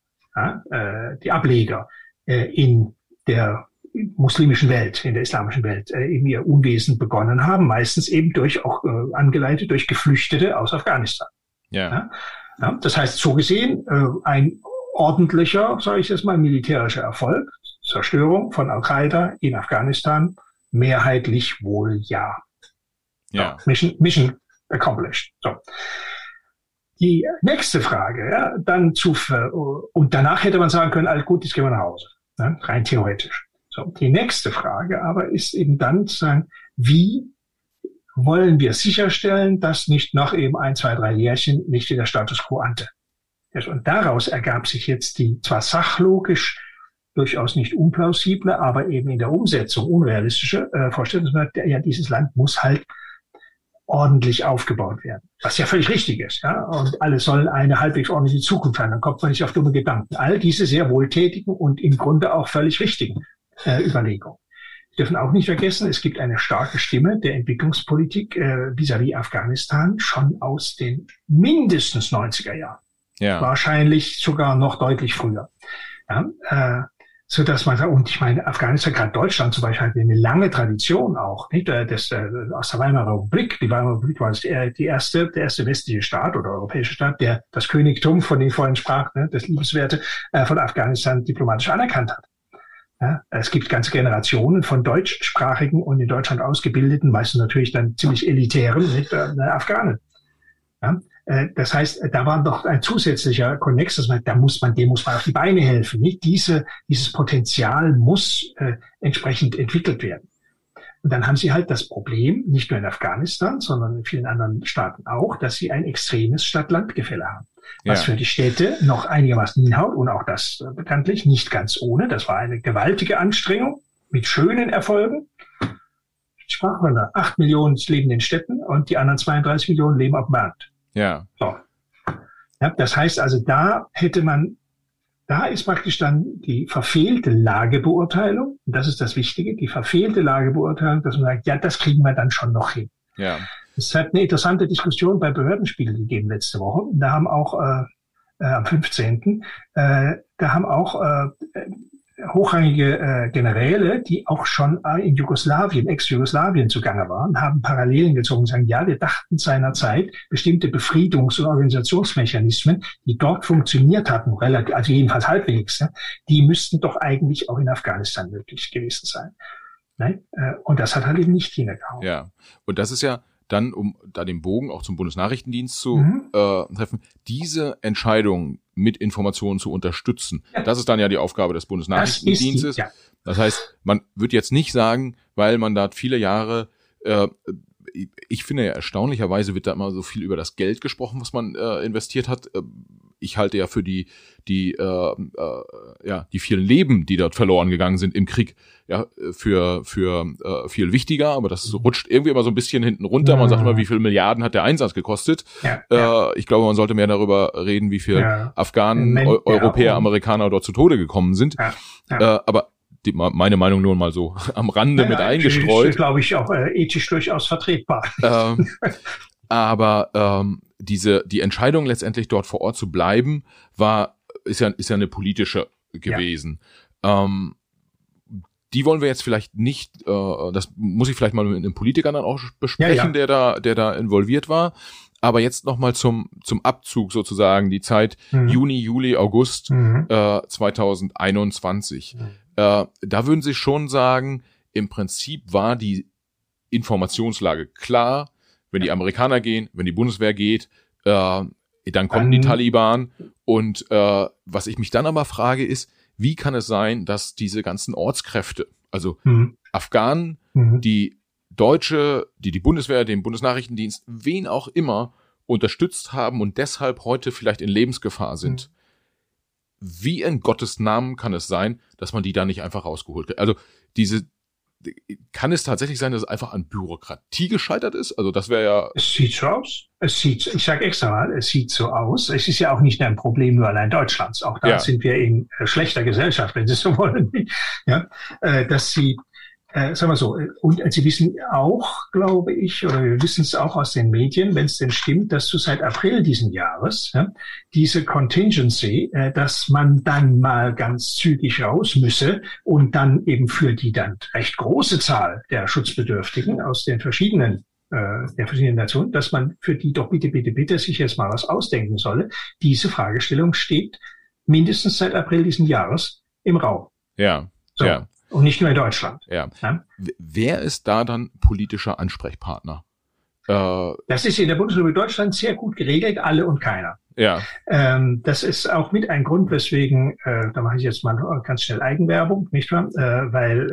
äh, die Ableger äh, in der muslimischen Welt, in der islamischen Welt, äh, eben ihr Unwesen begonnen haben, meistens eben durch auch äh, angeleitet durch Geflüchtete aus Afghanistan. Ja. ja? ja das heißt, so gesehen äh, ein ordentlicher, sage ich jetzt mal, militärischer Erfolg, Zerstörung von Al-Qaida in Afghanistan, mehrheitlich wohl ja. Ja. So, mission, mission accomplished. So. Die nächste Frage, ja, dann zu, und danach hätte man sagen können, alles gut, jetzt gehen wir nach Hause, ja, rein theoretisch. So, die nächste Frage aber ist eben dann zu sagen, wie wollen wir sicherstellen, dass nicht noch eben ein, zwei, drei Jährchen nicht wieder Status quo ante. Und daraus ergab sich jetzt die zwar sachlogisch durchaus nicht unplausible, aber eben in der Umsetzung unrealistische äh, Vorstellung, ja, dieses Land muss halt ordentlich aufgebaut werden. Was ja völlig richtig ist. Ja? Und alle sollen eine halbwegs ordentliche Zukunft haben. Dann kommt man nicht auf dumme Gedanken. All diese sehr wohltätigen und im Grunde auch völlig richtigen äh, Überlegungen. Wir dürfen auch nicht vergessen, es gibt eine starke Stimme der Entwicklungspolitik äh, vis-à-vis -vis Afghanistan schon aus den mindestens 90er Jahren. Ja. Wahrscheinlich sogar noch deutlich früher. Ja, äh, so dass man sagt, und ich meine, Afghanistan, gerade Deutschland zum Beispiel, hat eine lange Tradition auch, nicht? Äh, das, äh, aus der Weimarer Republik. Die Weimarer Republik war das die erste, der erste westliche Staat oder europäische Staat, der das Königtum, von dem vorhin sprach, ne, das Liebenswerte, äh, von Afghanistan diplomatisch anerkannt hat. Ja, es gibt ganze Generationen von deutschsprachigen und in Deutschland ausgebildeten, meistens natürlich dann ziemlich elitären nicht, äh, Afghanen. Ja, äh, das heißt, da war noch ein zusätzlicher Konnex, dass man, da muss man, dem muss man auf die Beine helfen. Nicht? Diese, dieses Potenzial muss äh, entsprechend entwickelt werden. Und dann haben sie halt das Problem, nicht nur in Afghanistan, sondern in vielen anderen Staaten auch, dass sie ein extremes Stadt-Land-Gefälle haben. Was ja. für die Städte noch einigermaßen hinhaut und auch das äh, bekanntlich nicht ganz ohne. Das war eine gewaltige Anstrengung mit schönen Erfolgen. Sprachen wir da. Acht Millionen leben in Städten und die anderen 32 Millionen leben auf dem Land. Ja. So. ja. Das heißt also, da hätte man, da ist praktisch dann die verfehlte Lagebeurteilung, und das ist das Wichtige, die verfehlte Lagebeurteilung, dass man sagt, ja, das kriegen wir dann schon noch hin. Ja. Es hat eine interessante Diskussion bei Behördenspiegel gegeben letzte Woche. Da haben auch äh, äh, am 15. Äh, da haben auch äh, hochrangige äh, Generäle, die auch schon äh, in Jugoslawien, Ex-Jugoslawien zugange waren, haben Parallelen gezogen und sagen, ja, wir dachten seinerzeit, bestimmte Befriedungs- und Organisationsmechanismen, die dort funktioniert hatten, relativ, also jedenfalls halbwegs, ja, die müssten doch eigentlich auch in Afghanistan möglich gewesen sein. Nein? Äh, und das hat halt eben nicht hingehauen. Ja, und das ist ja dann, um da den Bogen auch zum Bundesnachrichtendienst zu mhm. äh, treffen, diese Entscheidung mit Informationen zu unterstützen. Ja. Das ist dann ja die Aufgabe des Bundesnachrichtendienstes. Das, die, ja. das heißt, man wird jetzt nicht sagen, weil man da viele Jahre äh, ich finde ja erstaunlicherweise wird da immer so viel über das Geld gesprochen, was man äh, investiert hat. Ich halte ja für die, die, äh, äh, ja, die vielen Leben, die dort verloren gegangen sind im Krieg, ja, für, für äh, viel wichtiger, aber das rutscht irgendwie immer so ein bisschen hinten runter. Man sagt immer, wie viel Milliarden hat der Einsatz gekostet. Ja, ja. Äh, ich glaube, man sollte mehr darüber reden, wie viel ja. Afghanen, Eu Europäer, Amerikaner dort zu Tode gekommen sind. Äh, aber die, meine Meinung nur mal so am Rande ja, mit eingestreut. Ist, glaube ich, auch äh, ethisch durchaus vertretbar. Ähm, aber ähm, diese die Entscheidung letztendlich dort vor Ort zu bleiben war ist ja ist ja eine politische gewesen. Ja. Ähm, die wollen wir jetzt vielleicht nicht, äh, das muss ich vielleicht mal mit einem Politiker dann auch besprechen, ja, ja. der da der da involviert war. Aber jetzt nochmal zum, zum Abzug sozusagen, die Zeit mhm. Juni, Juli, August mhm. äh, 2021. Mhm. Äh, da würden Sie schon sagen, im Prinzip war die Informationslage klar. Wenn die Amerikaner gehen, wenn die Bundeswehr geht, äh, dann kommen die Taliban. Und äh, was ich mich dann aber frage, ist, wie kann es sein, dass diese ganzen Ortskräfte, also mhm. Afghanen, mhm. die Deutsche, die die Bundeswehr, den Bundesnachrichtendienst, wen auch immer unterstützt haben und deshalb heute vielleicht in Lebensgefahr sind. Mhm wie in Gottes Namen kann es sein, dass man die da nicht einfach rausgeholt hat? Also diese, kann es tatsächlich sein, dass es einfach an Bürokratie gescheitert ist? Also das wäre ja. Es sieht so aus. Es sieht, ich sage extra mal, es sieht so aus. Es ist ja auch nicht ein Problem nur allein Deutschlands. Auch da ja. sind wir in äh, schlechter Gesellschaft, wenn Sie so wollen. Ja, äh, dass sie äh, sagen wir so, äh, und Sie wissen auch, glaube ich, oder wir wissen es auch aus den Medien, wenn es denn stimmt, dass du seit April diesen Jahres ja, diese Contingency, äh, dass man dann mal ganz zügig raus müsse und dann eben für die dann recht große Zahl der Schutzbedürftigen aus den verschiedenen äh, der verschiedenen Nationen, dass man für die doch bitte, bitte, bitte sich jetzt mal was ausdenken solle. Diese Fragestellung steht mindestens seit April diesen Jahres im Raum. Ja. So. Ja. Und nicht nur in Deutschland. Ja. ja? Wer ist da dann politischer Ansprechpartner? Äh, das ist in der Bundesrepublik Deutschland sehr gut geregelt, alle und keiner. Ja. Ähm, das ist auch mit ein Grund, weswegen, äh, da mache ich jetzt mal ganz schnell Eigenwerbung, nicht wahr? Äh, weil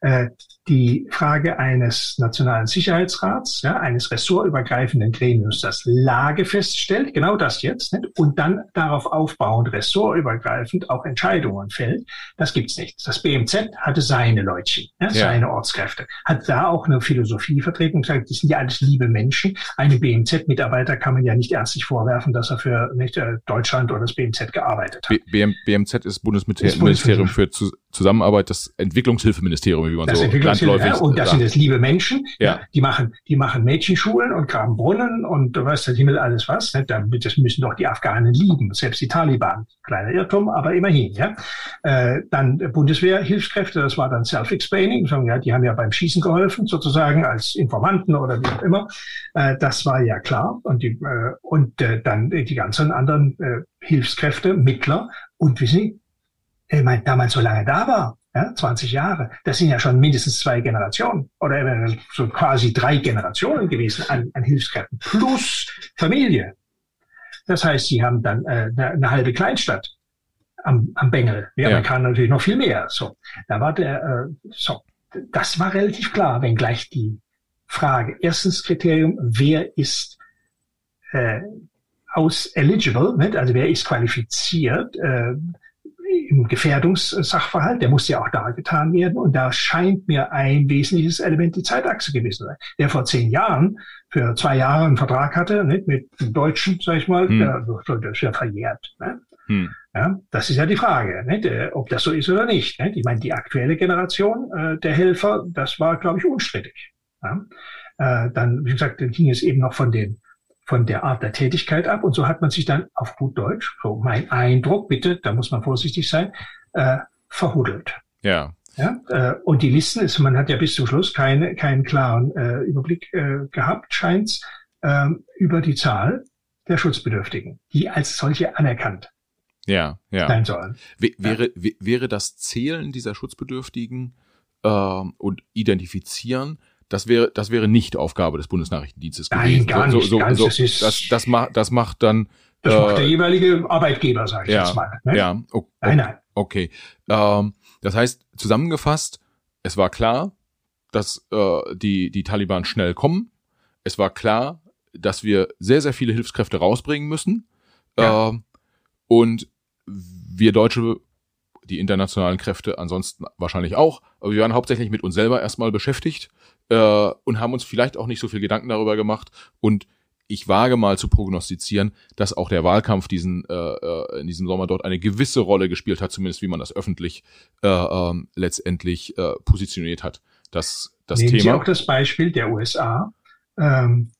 äh, die Frage eines nationalen Sicherheitsrats, ja, eines ressortübergreifenden Gremiums, das Lage feststellt, genau das jetzt, nicht? und dann darauf aufbauend ressortübergreifend auch Entscheidungen fällt, das gibt's nicht. Das BMZ hatte seine Leutchen, ja, ja. seine Ortskräfte, hat da auch eine Philosophie vertreten und gesagt, das sind ja alles liebe Menschen. Einem BMZ-Mitarbeiter kann man ja nicht ernstlich vorwerfen, dass er für nicht, äh, Deutschland oder das BMZ gearbeitet hat. B BMZ ist Bundesministerium für Zusammenarbeit, das Entwicklungshilfeministerium, wie man das so landläufig ja, Und das sagt. sind jetzt liebe Menschen, ja. die machen, die machen Mädchenschulen und graben Brunnen und du weißt der Himmel alles was. Ne? Das müssen doch die Afghanen lieben, selbst die Taliban. Kleiner Irrtum, aber immerhin. Ja. Äh, dann Bundeswehrhilfskräfte, das war dann self-explaining. Ja, die haben ja beim Schießen geholfen, sozusagen als Informanten oder wie auch immer. Äh, das war ja klar. Und, die, äh, und äh, dann die ganzen anderen äh, Hilfskräfte, Mittler und wissen Sie, ich meine, damals so lange da war, ja, 20 Jahre, das sind ja schon mindestens zwei Generationen oder so quasi drei Generationen gewesen an, an Hilfskräften plus Familie. Das heißt, sie haben dann äh, eine, eine halbe Kleinstadt am, am Bengel. Ja, ja. man kann natürlich noch viel mehr. So, da war der, äh, so, das war relativ klar, wenngleich die Frage, erstens Kriterium, wer ist äh, aus eligible, nicht? also wer ist qualifiziert, äh, im Gefährdungssachverhalt, der muss ja auch dargetan werden. Und da scheint mir ein wesentliches Element die Zeitachse gewesen sein. Der vor zehn Jahren für zwei Jahre einen Vertrag hatte, nicht, mit dem Deutschen, sag ich mal, hm. der, der ist ja verjährt. Ne? Hm. Ja, das ist ja die Frage, nicht, ob das so ist oder nicht. nicht? Ich meine, die aktuelle Generation äh, der Helfer, das war, glaube ich, unstrittig. Ja? Äh, dann, wie gesagt, dann ging es eben noch von den von der Art der Tätigkeit ab. Und so hat man sich dann auf gut Deutsch, so mein Eindruck, bitte, da muss man vorsichtig sein, äh, verhudelt. Ja. Ja, äh, und die Listen ist, man hat ja bis zum Schluss keine, keinen klaren äh, Überblick äh, gehabt, scheint's, äh, über die Zahl der Schutzbedürftigen, die als solche anerkannt ja, ja. sein sollen. W wäre, ja. wäre das Zählen dieser Schutzbedürftigen äh, und Identifizieren das wäre, das wäre nicht Aufgabe des Bundesnachrichtendienstes Nein, gewesen. gar nicht. So, ganz, so, das, ist, das, das, macht, das macht dann. Das äh, macht der jeweilige Arbeitgeber, sage ich ja, jetzt mal. Ne? Ja, okay, nein, nein. Okay. Ähm, das heißt, zusammengefasst, es war klar, dass äh, die, die Taliban schnell kommen. Es war klar, dass wir sehr, sehr viele Hilfskräfte rausbringen müssen. Ja. Äh, und wir Deutsche, die internationalen Kräfte ansonsten wahrscheinlich auch, aber wir waren hauptsächlich mit uns selber erstmal beschäftigt äh, und haben uns vielleicht auch nicht so viel Gedanken darüber gemacht und ich wage mal zu prognostizieren, dass auch der Wahlkampf diesen äh, äh, in diesem Sommer dort eine gewisse Rolle gespielt hat, zumindest wie man das öffentlich äh, äh, letztendlich äh, positioniert hat. Das, das Nehmen Thema. Sie auch das Beispiel der USA. Ähm,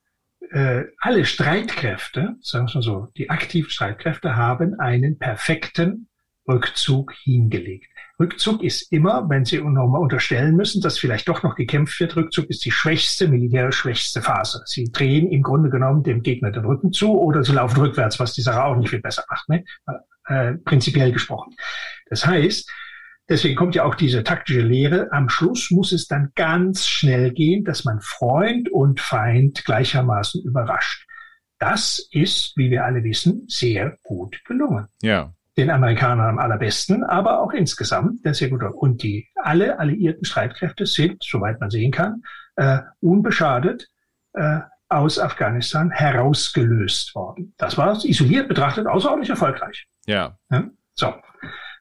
äh, alle Streitkräfte, sagen wir mal so, die aktiven Streitkräfte haben einen perfekten Rückzug hingelegt. Rückzug ist immer, wenn Sie nochmal unterstellen müssen, dass vielleicht doch noch gekämpft wird, Rückzug ist die schwächste, militärisch schwächste Phase. Sie drehen im Grunde genommen dem Gegner den Rücken zu oder sie laufen rückwärts, was die Sache auch nicht viel besser macht, ne? äh, prinzipiell gesprochen. Das heißt, deswegen kommt ja auch diese taktische Lehre, am Schluss muss es dann ganz schnell gehen, dass man Freund und Feind gleichermaßen überrascht. Das ist, wie wir alle wissen, sehr gut gelungen. Ja den Amerikanern am allerbesten, aber auch insgesamt der sehr gut. Und die alle alliierten Streitkräfte sind, soweit man sehen kann, äh, unbeschadet äh, aus Afghanistan herausgelöst worden. Das war isoliert betrachtet außerordentlich erfolgreich. Ja. ja? So.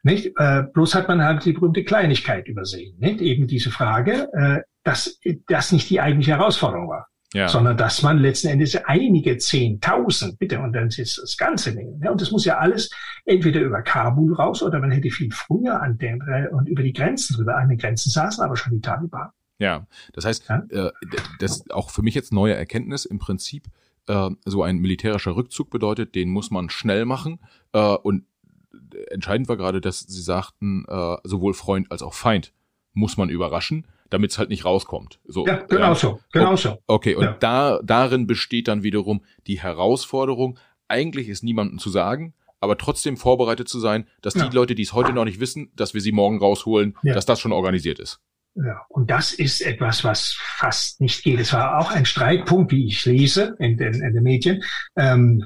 Nicht? Äh, bloß hat man halt die berühmte Kleinigkeit übersehen. Nicht? Eben diese Frage, äh, dass das nicht die eigentliche Herausforderung war ja. sondern dass man letzten Endes einige Zehntausend, bitte, und dann ist das Ganze nehmen. Ja, und das muss ja alles entweder über Kabul raus oder man hätte viel früher an den und über die Grenzen drüber. An den Grenzen saßen aber schon die Taliban. Ja, das heißt, ja? Äh, das ist auch für mich jetzt neue Erkenntnis im Prinzip. Äh, so ein militärischer Rückzug bedeutet, den muss man schnell machen. Äh, und entscheidend war gerade, dass Sie sagten, äh, sowohl Freund als auch Feind muss man überraschen damit es halt nicht rauskommt. So, ja, genau ja. so, genau so. Okay, und ja. da, darin besteht dann wiederum die Herausforderung, eigentlich ist niemandem zu sagen, aber trotzdem vorbereitet zu sein, dass ja. die Leute, die es heute noch nicht wissen, dass wir sie morgen rausholen, dass das schon organisiert ist. Ja, und das ist etwas, was fast nicht geht. Es war auch ein Streitpunkt, wie ich lese in den, in den Medien. Ähm,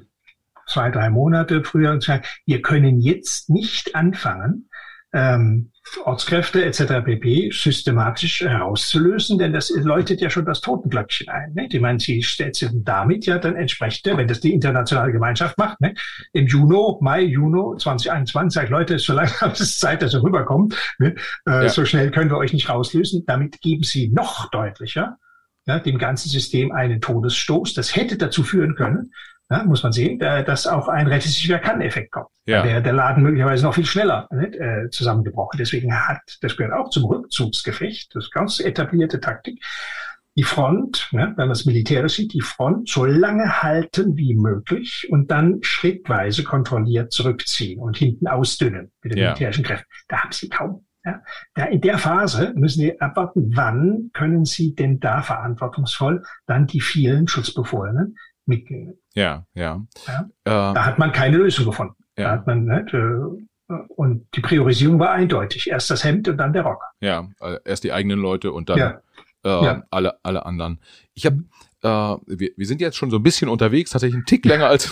zwei, drei Monate früher und sagen, wir können jetzt nicht anfangen, ähm, Ortskräfte etc. pp. systematisch herauszulösen, denn das läutet ja schon das Totenglöckchen ein. Ne? Ich meine, sie stellt damit ja dann entsprechend, wenn das die internationale Gemeinschaft macht, ne? im Juni, Mai, Juni 2021 sagt, Leute, so lange haben es Zeit, dass ihr rüberkommt, ne? äh, ja. so schnell können wir euch nicht rauslösen. Damit geben sie noch deutlicher ja, dem ganzen System einen Todesstoß. Das hätte dazu führen können, ja, muss man sehen, dass auch ein Rette sich wer kann Effekt kommt. Ja. wäre der Laden möglicherweise noch viel schneller nicht, äh, zusammengebrochen. Deswegen hat, das gehört auch zum Rückzugsgefecht, das ist ganz etablierte Taktik. Die Front, ne, wenn man es militärisch sieht, die Front so lange halten wie möglich und dann schrittweise kontrolliert zurückziehen und hinten ausdünnen mit den ja. militärischen Kräften. Da haben sie kaum ja, da in der Phase müssen Sie abwarten, wann können Sie denn da verantwortungsvoll dann die vielen Schutzbefohlenen mitnehmen. Ja, ja. ja? Äh, da hat man keine Lösung gefunden. Ja. Da hat man, nicht, äh, und die Priorisierung war eindeutig. Erst das Hemd und dann der Rock. Ja, äh, erst die eigenen Leute und dann ja. Äh, ja. alle, alle anderen. Ich habe äh, wir, wir sind jetzt schon so ein bisschen unterwegs, tatsächlich einen Tick länger als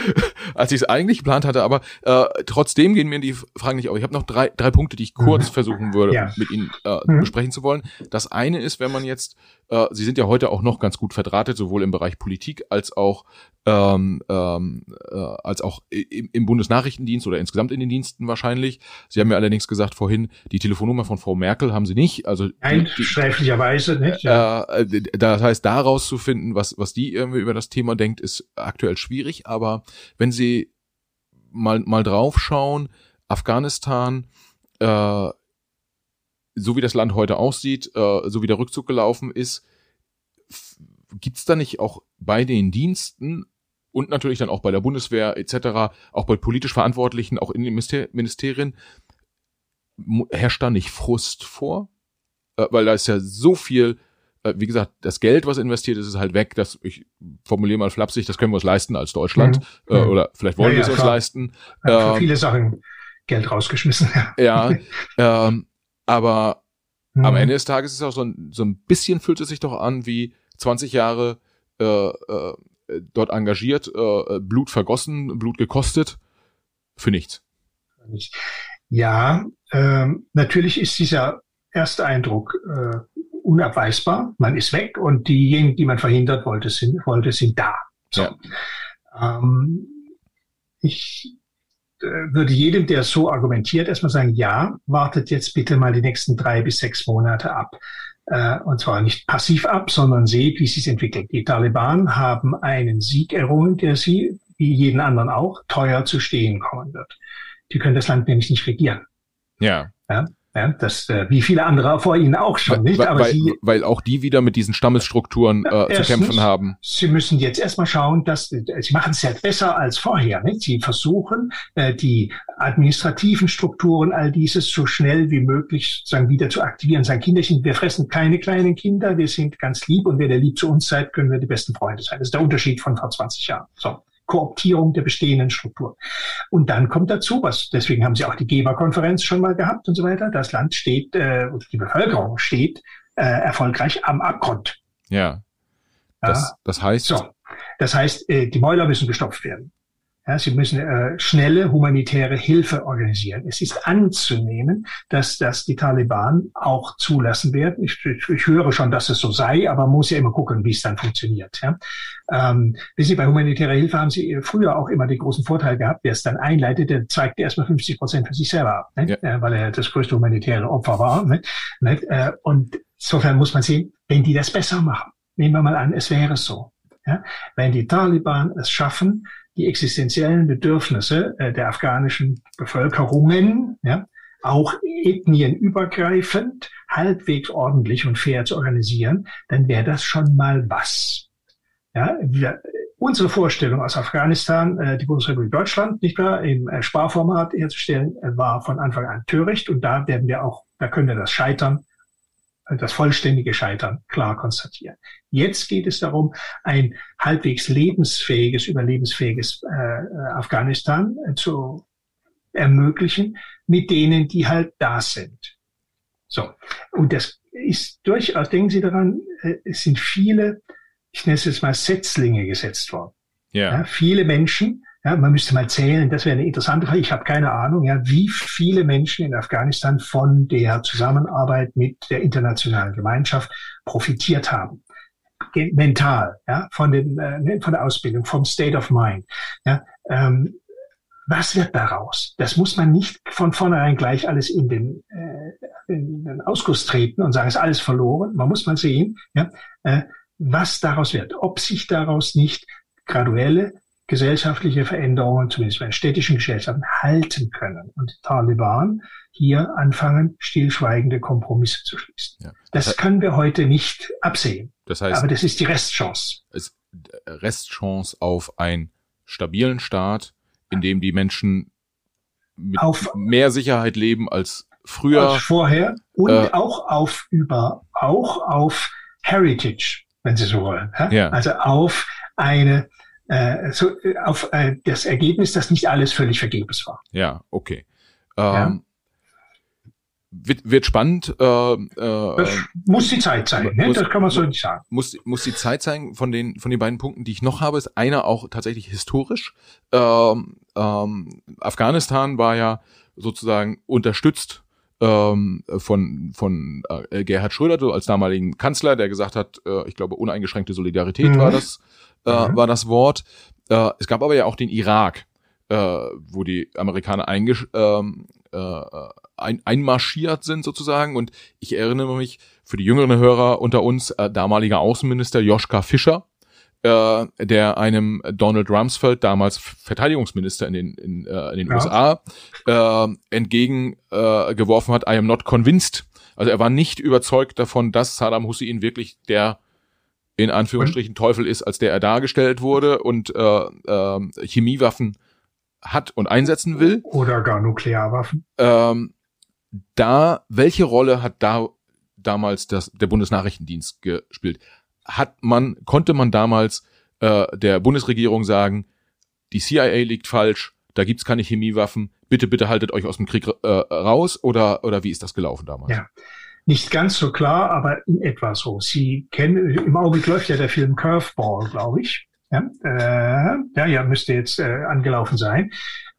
als ich es eigentlich geplant hatte, aber äh, trotzdem gehen mir die Fragen nicht auf. Ich habe noch drei, drei Punkte, die ich kurz mhm. versuchen würde, ja. mit Ihnen äh, mhm. besprechen zu wollen. Das eine ist, wenn man jetzt, äh, Sie sind ja heute auch noch ganz gut verdrahtet, sowohl im Bereich Politik als auch ähm, ähm, äh, als auch im, im Bundesnachrichtendienst oder insgesamt in den Diensten wahrscheinlich. Sie haben mir allerdings gesagt vorhin, die Telefonnummer von Frau Merkel haben Sie nicht. Also Nein, die, schriftlicherweise nicht. Ja. Äh, das heißt, da rauszufinden, was was die irgendwie über das Thema denkt, ist aktuell schwierig. Aber wenn Sie mal mal draufschauen, Afghanistan. Äh, so wie das Land heute aussieht, äh, so wie der Rückzug gelaufen ist, gibt's da nicht auch bei den Diensten und natürlich dann auch bei der Bundeswehr etc., auch bei politisch Verantwortlichen, auch in den Ministerien, herrscht da nicht Frust vor? Äh, weil da ist ja so viel, äh, wie gesagt, das Geld, was investiert ist, ist halt weg. Das, ich formuliere mal flapsig, das können wir uns leisten als Deutschland. Mhm. Äh, oder vielleicht wollen ja, wir es uns klar. leisten. Ja, für ähm, viele Sachen Geld rausgeschmissen. Ja, ja ähm, aber mhm. am Ende des Tages ist es auch so ein, so ein bisschen fühlt es sich doch an wie 20 Jahre äh, äh, dort engagiert, äh, Blut vergossen, Blut gekostet, für nichts. Ja, ähm, natürlich ist dieser erste Eindruck äh, unabweisbar. Man ist weg und diejenigen, die man verhindert wollte, sind, wollte, sind da. So. Ja. Ähm, ich würde jedem, der so argumentiert, erstmal sagen, ja, wartet jetzt bitte mal die nächsten drei bis sechs Monate ab. Äh, und zwar nicht passiv ab, sondern seht, wie es sich entwickelt. Die Taliban haben einen Sieg errungen, der sie, wie jeden anderen auch, teuer zu stehen kommen wird. Die können das Land nämlich nicht regieren. Ja. ja? Ja, das, äh, wie viele andere vor Ihnen auch schon, nicht? Aber weil, Sie, weil auch die wieder mit diesen Stammesstrukturen äh, erstens, zu kämpfen haben. Sie müssen jetzt erstmal schauen, dass Sie machen es ja besser als vorher. Nicht? Sie versuchen, äh, die administrativen Strukturen, all dieses so schnell wie möglich sozusagen wieder zu aktivieren. Sagen Kinderchen, wir fressen keine kleinen Kinder, wir sind ganz lieb und wer der lieb zu uns seid, können wir die besten Freunde sein. Das ist der Unterschied von vor 20 Jahren. So. Kooptierung der bestehenden Struktur. Und dann kommt dazu, was deswegen haben sie auch die Geberkonferenz schon mal gehabt und so weiter. Das Land steht, äh, die Bevölkerung steht äh, erfolgreich am Abgrund. Ja. Das, das heißt. So. Das heißt, äh, die Mäuler müssen gestopft werden. Ja, sie müssen äh, schnelle humanitäre Hilfe organisieren. Es ist anzunehmen, dass das die Taliban auch zulassen werden. Ich, ich, ich höre schon, dass es so sei, aber man muss ja immer gucken, wie es dann funktioniert. Ja. Ähm, wissen Sie, bei humanitärer Hilfe haben Sie früher auch immer den großen Vorteil gehabt, wer es dann einleitet, der zeigt erstmal 50 Prozent für sich selber ab, ne? ja. äh, weil er das größte humanitäre Opfer war. Ne? Ne? Äh, und insofern muss man sehen, wenn die das besser machen, nehmen wir mal an, es wäre so. Ja? Wenn die Taliban es schaffen, die existenziellen Bedürfnisse äh, der afghanischen Bevölkerungen, ja, auch ethnienübergreifend, halbwegs ordentlich und fair zu organisieren, dann wäre das schon mal was. Ja, wir, unsere Vorstellung aus Afghanistan, äh, die Bundesrepublik Deutschland, nicht wahr, im äh, Sparformat herzustellen, äh, war von Anfang an töricht und da werden wir auch, da können wir das scheitern das vollständige Scheitern klar konstatieren. Jetzt geht es darum, ein halbwegs lebensfähiges, überlebensfähiges äh, Afghanistan äh, zu ermöglichen, mit denen, die halt da sind. So. Und das ist durchaus, denken Sie daran, äh, es sind viele, ich nenne es jetzt mal Setzlinge gesetzt worden. Ja. ja viele Menschen, ja, man müsste mal zählen, das wäre eine interessante Frage. Ich habe keine Ahnung, ja, wie viele Menschen in Afghanistan von der Zusammenarbeit mit der internationalen Gemeinschaft profitiert haben. Mental, ja, von, den, äh, von der Ausbildung, vom State of Mind. Ja, ähm, was wird daraus? Das muss man nicht von vornherein gleich alles in den, äh, in den Ausguss treten und sagen, es ist alles verloren. Man muss mal sehen, ja, äh, was daraus wird. Ob sich daraus nicht graduelle gesellschaftliche Veränderungen, zumindest bei städtischen Gesellschaften, halten können. Und die Taliban hier anfangen, stillschweigende Kompromisse zu schließen. Ja. Das, das können wir heute nicht absehen. Das heißt, aber das ist die Restchance. Es, Restchance auf einen stabilen Staat, in dem die Menschen mit auf, mehr Sicherheit leben als früher. Als vorher und äh, auch auf über, auch auf Heritage, wenn Sie so wollen. Ja? Also auf eine äh, so, äh, auf äh, das Ergebnis, dass nicht alles völlig vergebens war. Ja, okay. Ähm, ja. Wird, wird spannend. Äh, äh, das muss die Zeit sein, ne? Muss, das kann man so nicht sagen. Muss, muss die Zeit sein von den, von den beiden Punkten, die ich noch habe, ist einer auch tatsächlich historisch. Ähm, ähm, Afghanistan war ja sozusagen unterstützt ähm, von, von äh, Gerhard Schröder so als damaligen Kanzler, der gesagt hat, äh, ich glaube, uneingeschränkte Solidarität mhm. war das äh, mhm. war das Wort. Äh, es gab aber ja auch den Irak, äh, wo die Amerikaner eingesch ähm, äh, ein, einmarschiert sind sozusagen. Und ich erinnere mich für die jüngeren Hörer unter uns, äh, damaliger Außenminister Joschka Fischer, äh, der einem Donald Rumsfeld, damals Verteidigungsminister in den, in, äh, in den ja. USA, äh, entgegengeworfen äh, hat, I am not convinced. Also er war nicht überzeugt davon, dass Saddam Hussein wirklich der in Anführungsstrichen Teufel ist, als der er dargestellt wurde und äh, äh, Chemiewaffen hat und einsetzen will. Oder gar Nuklearwaffen. Ähm, da, welche Rolle hat da damals das, der Bundesnachrichtendienst gespielt? Hat man, konnte man damals äh, der Bundesregierung sagen, die CIA liegt falsch, da gibt's keine Chemiewaffen, bitte, bitte haltet euch aus dem Krieg äh, raus oder, oder wie ist das gelaufen damals? Ja. Nicht ganz so klar, aber in etwa so. Sie kennen, im Augenblick läuft ja der Film Curveball, glaube ich. Ja, äh, ja, ja, müsste jetzt äh, angelaufen sein.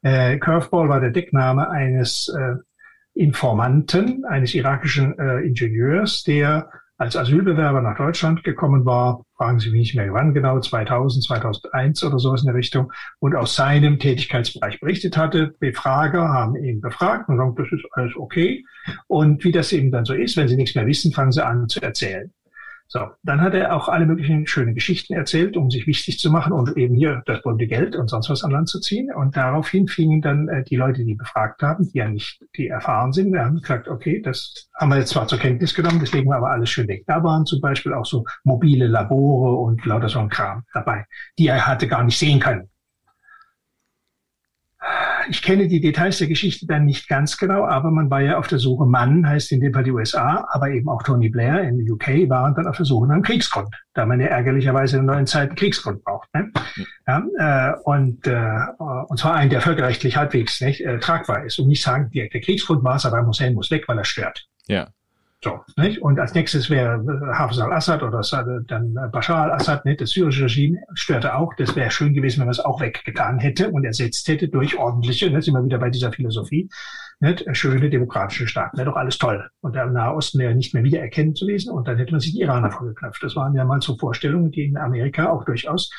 Äh, Curveball war der Deckname eines äh, Informanten, eines irakischen äh, Ingenieurs, der als Asylbewerber nach Deutschland gekommen war, fragen Sie mich nicht mehr wann genau, 2000, 2001 oder sowas in der Richtung, und aus seinem Tätigkeitsbereich berichtet hatte. Befrager haben ihn befragt und gesagt, das ist alles okay. Und wie das eben dann so ist, wenn Sie nichts mehr wissen, fangen Sie an zu erzählen. So, dann hat er auch alle möglichen schönen Geschichten erzählt, um sich wichtig zu machen und eben hier das bunte Geld und sonst was an Land zu ziehen. Und daraufhin fingen dann äh, die Leute, die befragt haben, die ja nicht, die erfahren sind, wir haben gesagt, okay, das haben wir jetzt zwar zur Kenntnis genommen, das legen wir aber alles schön weg. Da waren zum Beispiel auch so mobile Labore und lauter so ein Kram dabei, die er hatte gar nicht sehen können ich kenne die Details der Geschichte dann nicht ganz genau, aber man war ja auf der Suche, Mann heißt in dem Fall die USA, aber eben auch Tony Blair in der UK waren dann auf der Suche nach einem Kriegsgrund, da man ja ärgerlicherweise in neuen Zeit einen Kriegsgrund braucht. Ne? Ja, äh, und, äh, und zwar einen, der völkerrechtlich halbwegs nicht, äh, tragbar ist und nicht sagen, der, der Kriegsgrund war Saddam Hussein muss weg, weil er stört. Ja. So, nicht? Und als nächstes wäre äh, Hafez al-Assad oder dann äh, Bashar al-Assad, nicht? das syrische Regime, störte auch. Das wäre schön gewesen, wenn man es auch weggetan hätte und ersetzt hätte durch ordentliche, ne? sind wir wieder bei dieser Philosophie, nicht? schöne demokratische Staaten. Wäre doch alles toll. Und der Nahe Osten wäre nicht mehr wiedererkennend zu lesen und dann hätte man sich die Iraner vorgeknöpft. Das waren ja mal so Vorstellungen, die in Amerika auch durchaus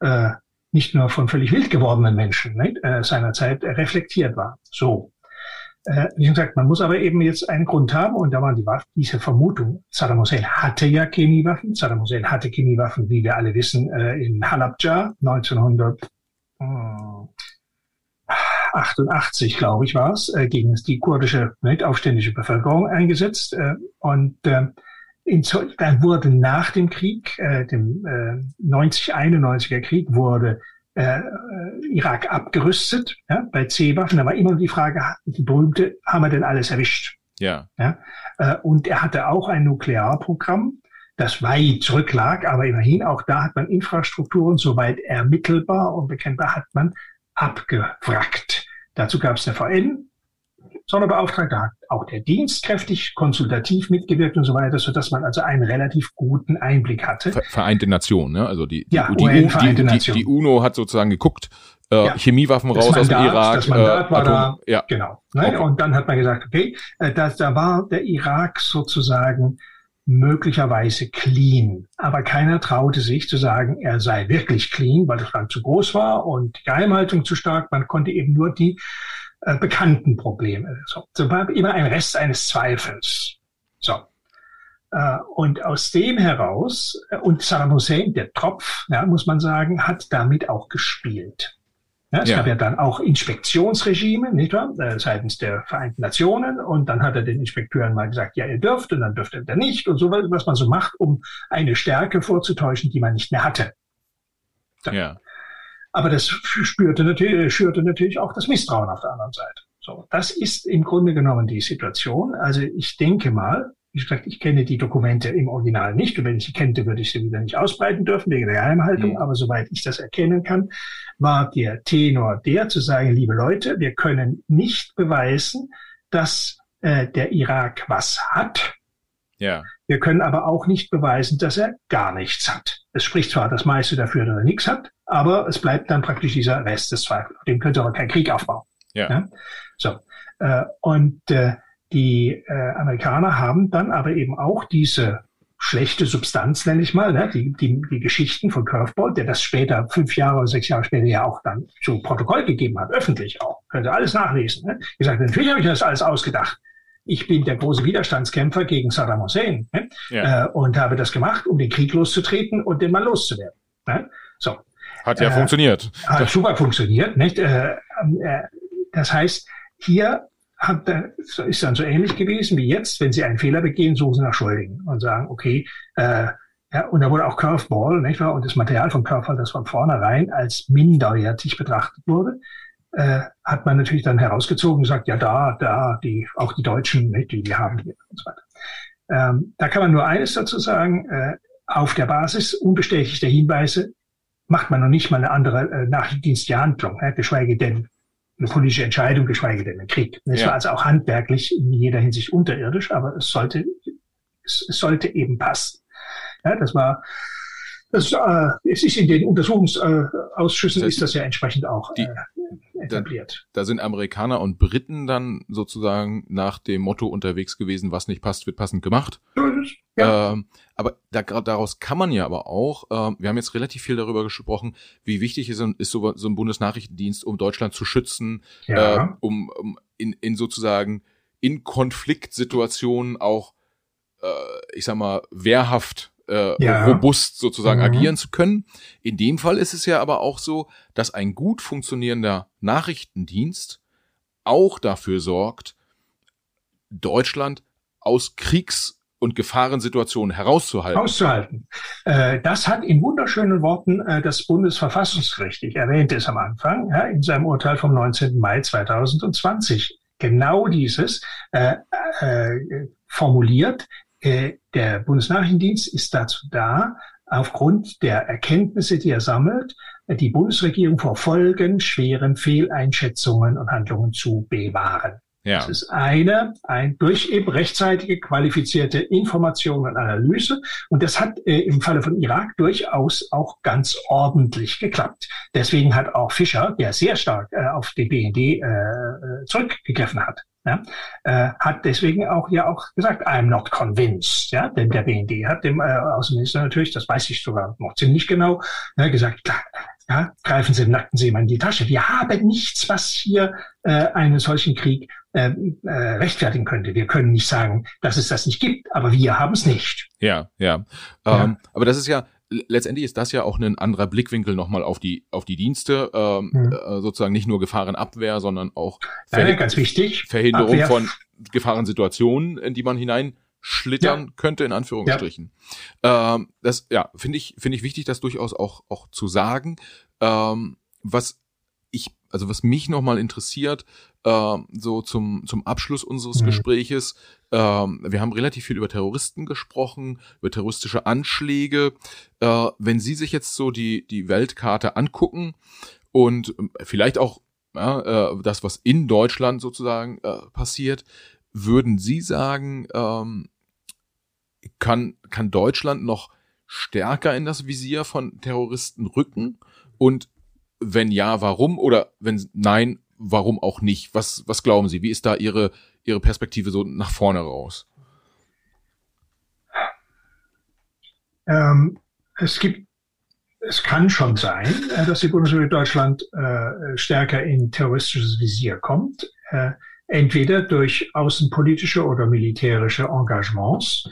äh, nicht nur von völlig wild gewordenen Menschen nicht? Äh, seinerzeit reflektiert war. So, äh, wie gesagt, man muss aber eben jetzt einen Grund haben und da waren die Waffen, diese Vermutung. Saddam Hussein hatte ja Chemiewaffen. Saddam Hussein hatte Chemiewaffen, wie wir alle wissen, äh, in Halabja 1988, glaube ich, war es, äh, gegen die kurdische aufständische Bevölkerung eingesetzt. Äh, und äh, in, dann wurde nach dem Krieg, äh, dem äh, 90-91er Krieg, wurde äh, Irak abgerüstet ja, bei C-Waffen. Da war immer die Frage, die berühmte, haben wir denn alles erwischt? Ja. ja äh, und er hatte auch ein Nuklearprogramm, das weit zurücklag, aber immerhin auch da hat man Infrastrukturen soweit ermittelbar und bekennbar hat man abgewrackt. Dazu gab es eine VN, Sonderbeauftragter hat auch der Dienst kräftig konsultativ mitgewirkt und so weiter, so dass man also einen relativ guten Einblick hatte. Vereinte Nationen, ne? Also die, die, ja, die, UN, die, die, die, UNO hat sozusagen geguckt, äh, ja. Chemiewaffen raus Mandat, aus dem Irak. Das Mandat äh, war Atom, da, ja. genau. Ne? Okay. Und dann hat man gesagt, okay, äh, das, da war der Irak sozusagen möglicherweise clean. Aber keiner traute sich zu sagen, er sei wirklich clean, weil das Land zu groß war und die Geheimhaltung zu stark. Man konnte eben nur die äh, bekannten Probleme. So, so war immer ein Rest eines Zweifels. So. Äh, und aus dem heraus, äh, und Saddam Hussein, der Tropf, ja, muss man sagen, hat damit auch gespielt. Ja, es ja. gab ja dann auch Inspektionsregime, nicht wahr, äh, seitens der Vereinten Nationen. Und dann hat er den Inspekteuren mal gesagt, ja, ihr dürft, und dann dürft ihr nicht, und so, was man so macht, um eine Stärke vorzutäuschen, die man nicht mehr hatte. So. Ja. Aber das spürte natürlich, schürte natürlich auch das Misstrauen auf der anderen Seite. So, das ist im Grunde genommen die Situation. Also ich denke mal, wie gesagt, ich kenne die Dokumente im Original nicht. Und wenn ich sie kennte, würde ich sie wieder nicht ausbreiten dürfen wegen der Geheimhaltung. Mhm. Aber soweit ich das erkennen kann, war der Tenor der zu sagen, liebe Leute, wir können nicht beweisen, dass äh, der Irak was hat. Ja. Wir können aber auch nicht beweisen, dass er gar nichts hat. Es spricht zwar das meiste dafür, dass er nichts hat, aber es bleibt dann praktisch dieser Rest des Zweifels. Dem könnte aber kein Krieg aufbauen. Ja. ja? So. Äh, und äh, die äh, Amerikaner haben dann aber eben auch diese schlechte Substanz, nenne ich mal, ne? die, die, die Geschichten von Curveball, der das später, fünf Jahre oder sechs Jahre später ja auch dann zu Protokoll gegeben hat, öffentlich auch. Können Sie alles nachlesen. Ne? Ich sagte, natürlich habe ich das alles ausgedacht. Ich bin der große Widerstandskämpfer gegen Saddam Hussein ne? ja. äh, und habe das gemacht, um den Krieg loszutreten und den Mann loszuwerden. Ne? So. Hat ja äh, funktioniert. Hat super funktioniert. Nicht? Äh, äh, das heißt, hier hat, ist dann so ähnlich gewesen wie jetzt, wenn Sie einen Fehler begehen, suchen Sie nach Schuldigen und sagen, okay, ja, und da wurde auch Curveball, nicht wahr? Und das Material von Curveball, das von vornherein als minderwertig betrachtet wurde, äh, hat man natürlich dann herausgezogen und gesagt, ja, da, da, die, auch die Deutschen, nicht, die, die haben hier und so weiter. Ähm, da kann man nur eines dazu sagen, äh, auf der Basis unbestätigter Hinweise macht man noch nicht mal eine andere äh, nachrichtendienstliche Handlung, äh, geschweige denn eine politische Entscheidung, geschweige denn einen Krieg. Es ja. war also auch handwerklich in jeder Hinsicht unterirdisch, aber es sollte, es, es sollte eben passen. Ja, das war, das, äh, es ist in den Untersuchungsausschüssen das heißt, ist das ja entsprechend auch die, äh, etabliert. Da, da, sind Amerikaner und Briten dann sozusagen nach dem Motto unterwegs gewesen, was nicht passt, wird passend gemacht. Ja. Ähm, aber da, daraus kann man ja aber auch, ähm, wir haben jetzt relativ viel darüber gesprochen, wie wichtig ist, ist so, so ein Bundesnachrichtendienst, um Deutschland zu schützen, ja. äh, um, um in, in sozusagen in Konfliktsituationen auch, äh, ich sag mal, wehrhaft äh, ja. robust sozusagen mhm. agieren zu können. In dem Fall ist es ja aber auch so, dass ein gut funktionierender Nachrichtendienst auch dafür sorgt, Deutschland aus Kriegs- und Gefahrensituationen herauszuhalten. Auszuhalten. Äh, das hat in wunderschönen Worten äh, das Bundesverfassungsgericht, ich erwähnte es am Anfang, in seinem Urteil vom 19. Mai 2020 genau dieses äh, formuliert. Äh, der Bundesnachrichtendienst ist dazu da, aufgrund der Erkenntnisse, die er sammelt, die Bundesregierung vor Folgen schweren Fehleinschätzungen und Handlungen zu bewahren. Ja. Das ist eine, ein durch eben rechtzeitige qualifizierte Information und Analyse. Und das hat äh, im Falle von Irak durchaus auch ganz ordentlich geklappt. Deswegen hat auch Fischer, der sehr stark äh, auf den BND äh, äh, zurückgegriffen hat, ja, äh, hat deswegen auch ja auch gesagt, I'm not convinced. Ja, denn der BND hat dem äh, Außenminister natürlich, das weiß ich sogar noch ziemlich genau, ja, gesagt, klar, ja, greifen Sie dem nackten Seemann in die Tasche. Wir haben nichts, was hier äh, einen solchen Krieg äh, äh, rechtfertigen könnte. Wir können nicht sagen, dass es das nicht gibt, aber wir haben es nicht. Ja, ja. ja. Ähm, aber das ist ja, letztendlich ist das ja auch ein anderer Blickwinkel nochmal auf die auf die Dienste, ähm, hm. äh, sozusagen nicht nur Gefahrenabwehr, sondern auch Ver ja, ganz wichtig. Verhinderung Abwehr. von Gefahrensituationen, in die man hineinschlittern ja. könnte, in Anführungsstrichen. Ja. Ähm, das ja finde ich finde ich wichtig, das durchaus auch auch zu sagen. Ähm, was also was mich nochmal interessiert, äh, so zum, zum Abschluss unseres mhm. Gespräches, äh, wir haben relativ viel über Terroristen gesprochen, über terroristische Anschläge. Äh, wenn Sie sich jetzt so die, die Weltkarte angucken und ähm, vielleicht auch ja, äh, das, was in Deutschland sozusagen äh, passiert, würden Sie sagen, ähm, kann, kann Deutschland noch stärker in das Visier von Terroristen rücken? Und wenn ja, warum? Oder wenn nein, warum auch nicht? Was, was glauben Sie? Wie ist da Ihre, Ihre Perspektive so nach vorne raus? Ähm, es gibt, es kann schon sein, äh, dass die Bundesrepublik Deutschland äh, stärker in terroristisches Visier kommt. Äh, entweder durch außenpolitische oder militärische Engagements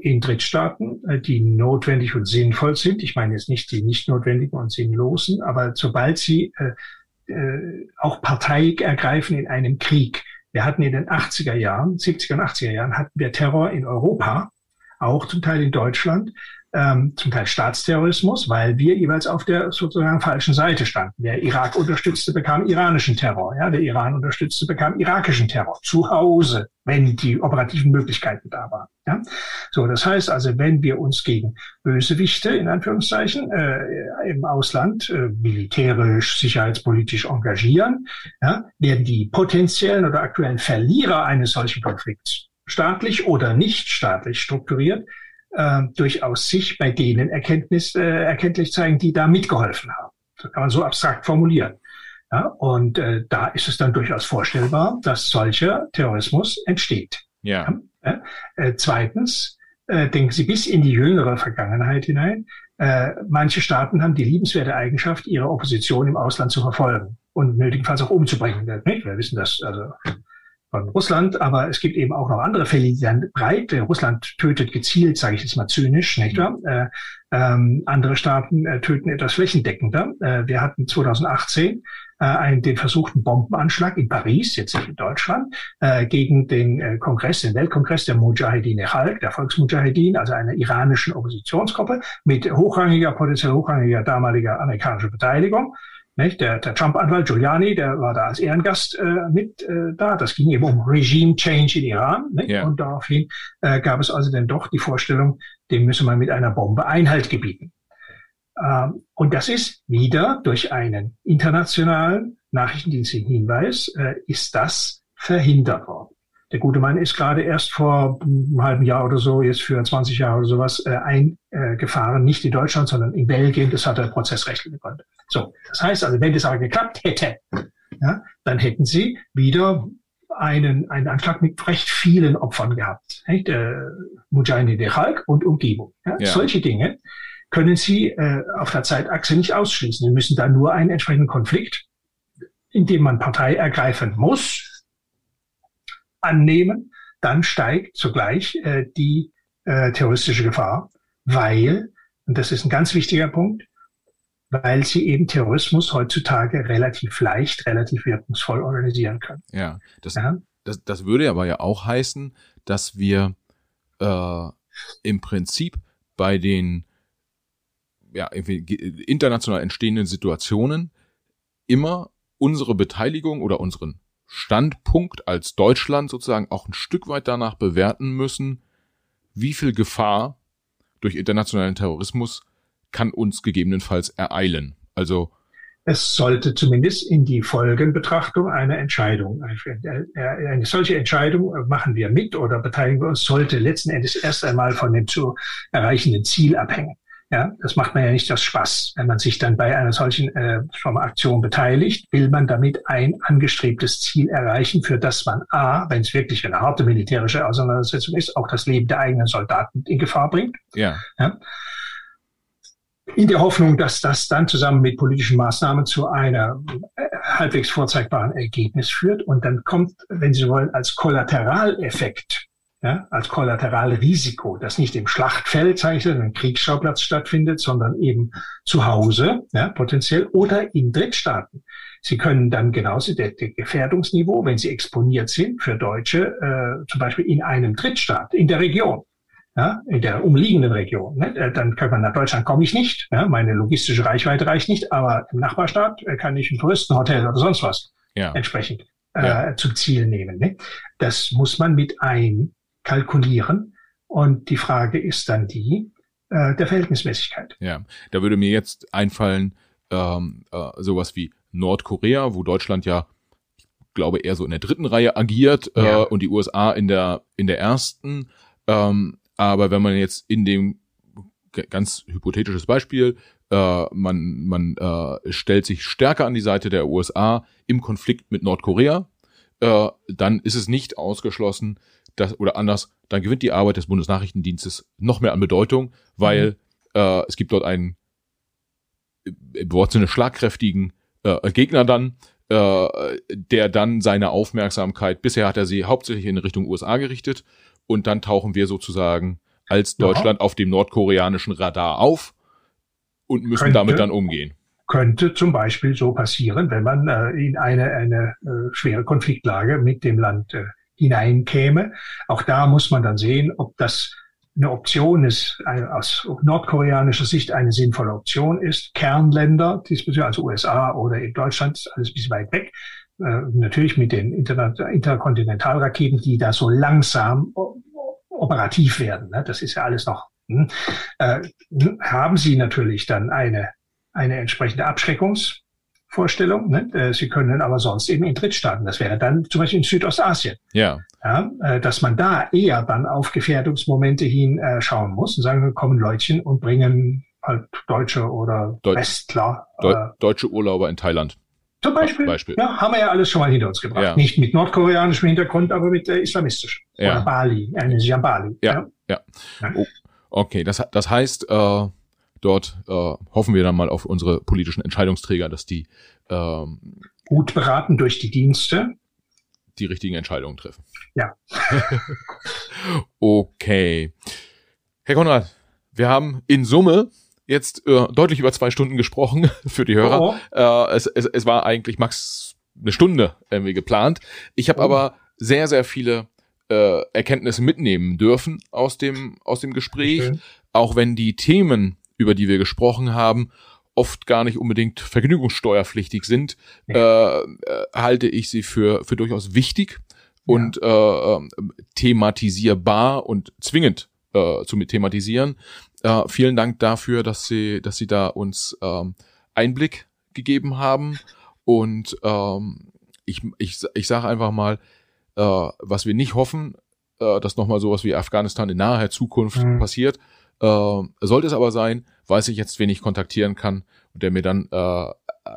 in Drittstaaten, äh, die notwendig und sinnvoll sind. Ich meine jetzt nicht die nicht notwendigen und sinnlosen, aber sobald sie äh, äh, auch Partei ergreifen in einem Krieg. Wir hatten in den 80er Jahren, 70er und 80er Jahren, hatten wir Terror in Europa, auch zum Teil in Deutschland ähm, zum Teil Staatsterrorismus, weil wir jeweils auf der sozusagen falschen Seite standen. Der Irak unterstützte, bekam iranischen Terror. Ja, der Iran unterstützte, bekam irakischen Terror. Zu Hause, wenn die operativen Möglichkeiten da waren. Ja? So, das heißt also, wenn wir uns gegen Bösewichte, in Anführungszeichen, äh, im Ausland äh, militärisch, sicherheitspolitisch engagieren, ja, werden die potenziellen oder aktuellen Verlierer eines solchen Konflikts staatlich oder nicht staatlich strukturiert, äh, durchaus sich bei denen Erkenntnis, äh, erkenntlich zeigen, die da mitgeholfen haben. Das kann man so abstrakt formulieren. Ja, und äh, da ist es dann durchaus vorstellbar, dass solcher Terrorismus entsteht. Ja. ja äh, zweitens, äh, denken Sie bis in die jüngere Vergangenheit hinein. Äh, manche Staaten haben die liebenswerte Eigenschaft, ihre Opposition im Ausland zu verfolgen und nötigenfalls auch umzubringen. Nicht? Wir wissen das, also von Russland, aber es gibt eben auch noch andere Fälle, die dann breit. Russland tötet gezielt, sage ich jetzt mal zynisch, nicht wahr? Äh, ähm, andere Staaten äh, töten etwas flächendeckender. Äh, wir hatten 2018 äh, einen, den versuchten Bombenanschlag in Paris, jetzt nicht in Deutschland, äh, gegen den äh, Kongress, den Weltkongress der Mujahedin Khalq, der Volksmujahedin, also einer iranischen Oppositionsgruppe mit hochrangiger, potenziell hochrangiger damaliger amerikanischer Beteiligung. Nicht? Der, der Trump-Anwalt Giuliani, der war da als Ehrengast äh, mit äh, da. Das ging eben um Regime Change in Iran. Nicht? Yeah. Und daraufhin äh, gab es also dann doch die Vorstellung, dem müsse man mit einer Bombe Einhalt gebieten. Ähm, und das ist wieder durch einen internationalen Nachrichtendienstlichen Hinweis, äh, ist das verhindert worden. Der gute Mann ist gerade erst vor einem halben Jahr oder so, jetzt für 20 Jahre oder sowas, äh, eingefahren, nicht in Deutschland, sondern in Belgien. Das hat er prozessrechtliche Gründe. So, das heißt also, wenn das aber geklappt hätte, ja, dann hätten sie wieder einen, einen Anschlag mit recht vielen Opfern gehabt. Nicht? Äh, Mujahideen de Khalq und Umgebung. Ja? Ja. Solche Dinge können Sie äh, auf der Zeitachse nicht ausschließen. Sie müssen da nur einen entsprechenden Konflikt, in dem man Partei ergreifen muss, annehmen. Dann steigt zugleich äh, die äh, terroristische Gefahr, weil, und das ist ein ganz wichtiger Punkt, weil sie eben Terrorismus heutzutage relativ leicht, relativ wirkungsvoll organisieren können. Ja, das, ja? das, das würde aber ja auch heißen, dass wir äh, im Prinzip bei den ja, international entstehenden Situationen immer unsere Beteiligung oder unseren Standpunkt als Deutschland sozusagen auch ein Stück weit danach bewerten müssen, wie viel Gefahr durch internationalen Terrorismus kann uns gegebenenfalls ereilen. Also es sollte zumindest in die Folgenbetrachtung eine Entscheidung, eine solche Entscheidung machen wir mit oder beteiligen wir uns, sollte letzten Endes erst einmal von dem zu erreichenden Ziel abhängen. Ja, das macht man ja nicht aus Spaß. Wenn man sich dann bei einer solchen äh, Aktion beteiligt, will man damit ein angestrebtes Ziel erreichen, für das man A, wenn es wirklich eine harte militärische Auseinandersetzung ist, auch das Leben der eigenen Soldaten in Gefahr bringt. Ja. ja in der Hoffnung, dass das dann zusammen mit politischen Maßnahmen zu einer äh, halbwegs vorzeigbaren Ergebnis führt. Und dann kommt, wenn Sie wollen, als Kollateraleffekt, ja, als Kollateralrisiko, das nicht im Schlachtfeld, sage ich, einem Kriegsschauplatz stattfindet, sondern eben zu Hause, ja, potenziell, oder in Drittstaaten. Sie können dann genauso der, der Gefährdungsniveau, wenn Sie exponiert sind für Deutsche, äh, zum Beispiel in einem Drittstaat, in der Region, ja, in der umliegenden Region, ne, äh, dann kann man nach Deutschland komme ich nicht. Ja, meine logistische Reichweite reicht nicht, aber im Nachbarstaat äh, kann ich ein Touristenhotel oder sonst was ja. entsprechend äh, ja. zum Ziel nehmen. Ne? Das muss man mit einkalkulieren. Und die Frage ist dann die äh, der Verhältnismäßigkeit. Ja, da würde mir jetzt einfallen ähm, äh, sowas wie Nordkorea, wo Deutschland ja ich glaube eher so in der dritten Reihe agiert äh, ja. und die USA in der in der ersten. Ähm, aber wenn man jetzt in dem ganz hypothetisches Beispiel, äh, man, man äh, stellt sich stärker an die Seite der USA im Konflikt mit Nordkorea, äh, dann ist es nicht ausgeschlossen, dass, oder anders, dann gewinnt die Arbeit des Bundesnachrichtendienstes noch mehr an Bedeutung, weil mhm. äh, es gibt dort einen im Wortsinne schlagkräftigen äh, Gegner dann, äh, der dann seine Aufmerksamkeit, bisher hat er sie hauptsächlich in Richtung USA gerichtet, und dann tauchen wir sozusagen als Deutschland ja. auf dem nordkoreanischen Radar auf und müssen könnte, damit dann umgehen. Könnte zum Beispiel so passieren, wenn man äh, in eine, eine äh, schwere Konfliktlage mit dem Land äh, hineinkäme. Auch da muss man dann sehen, ob das eine Option ist, aus nordkoreanischer Sicht eine sinnvolle Option ist. Kernländer, also USA oder in Deutschland, ist alles ein bisschen weit weg. Äh, natürlich mit den Inter Interkontinentalraketen, die da so langsam operativ werden. Ne? Das ist ja alles noch. Hm, äh, haben Sie natürlich dann eine, eine entsprechende Abschreckungsvorstellung. Ne? Äh, Sie können aber sonst eben in Drittstaaten, das wäre dann zum Beispiel in Südostasien. Ja. ja äh, dass man da eher dann auf Gefährdungsmomente hin äh, schauen muss und sagen, kommen Leutchen und bringen halt Deutsche oder Deut Westler. Deu äh, deutsche Urlauber in Thailand. Zum Beispiel, Beispiel. Ja, haben wir ja alles schon mal hinter uns gebracht. Ja. Nicht mit nordkoreanischem Hintergrund, aber mit äh, islamistischem. Ja. Oder Bali, eine äh, Bali. Ja, ja. ja. Oh, okay, das, das heißt, äh, dort äh, hoffen wir dann mal auf unsere politischen Entscheidungsträger, dass die ähm, gut beraten durch die Dienste die richtigen Entscheidungen treffen. Ja. okay. Herr Konrad, wir haben in Summe jetzt äh, deutlich über zwei Stunden gesprochen für die Hörer. Oh. Äh, es, es, es war eigentlich max eine Stunde irgendwie geplant. Ich habe oh. aber sehr, sehr viele äh, Erkenntnisse mitnehmen dürfen aus dem, aus dem Gespräch, okay. auch wenn die Themen, über die wir gesprochen haben, oft gar nicht unbedingt vergnügungssteuerpflichtig sind, ja. äh, äh, halte ich sie für, für durchaus wichtig und ja. äh, thematisierbar und zwingend äh, zu thematisieren. Äh, vielen Dank dafür, dass Sie, dass Sie da uns ähm, Einblick gegeben haben. Und ähm, ich, ich, ich sage einfach mal, äh, was wir nicht hoffen, äh, dass nochmal sowas wie Afghanistan in naher Zukunft mhm. passiert. Äh, sollte es aber sein, weiß ich jetzt, wen ich kontaktieren kann und der mir dann äh,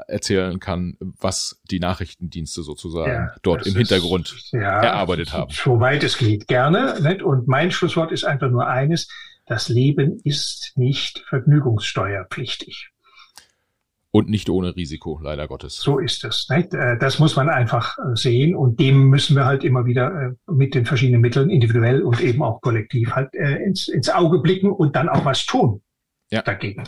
erzählen kann, was die Nachrichtendienste sozusagen ja, dort im Hintergrund ist, ja, erarbeitet haben. Soweit es geht, gerne. Nicht? Und mein Schlusswort ist einfach nur eines, das Leben ist nicht vergnügungssteuerpflichtig. Und nicht ohne Risiko, leider Gottes. So ist es. Nicht? Äh, das muss man einfach äh, sehen und dem müssen wir halt immer wieder äh, mit den verschiedenen Mitteln, individuell und eben auch kollektiv, halt ins, ins Auge blicken und dann auch was tun ja. dagegen.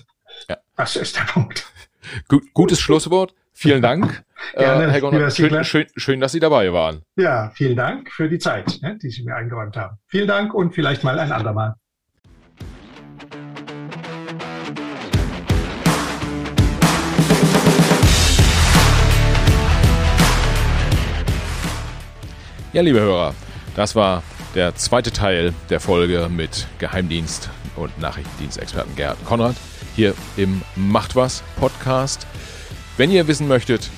Ja. Das ist der Punkt. Gut, gutes Schlusswort. Vielen Dank, Gerne, äh, Herr Gonner. Schön, schön, schön, dass Sie dabei waren. Ja, vielen Dank für die Zeit, ne, die Sie mir eingeräumt haben. Vielen Dank und vielleicht mal ein andermal. Ja, liebe Hörer, das war der zweite Teil der Folge mit Geheimdienst und Nachrichtendienstexperten Gerd Konrad hier im Macht was Podcast. Wenn ihr wissen möchtet,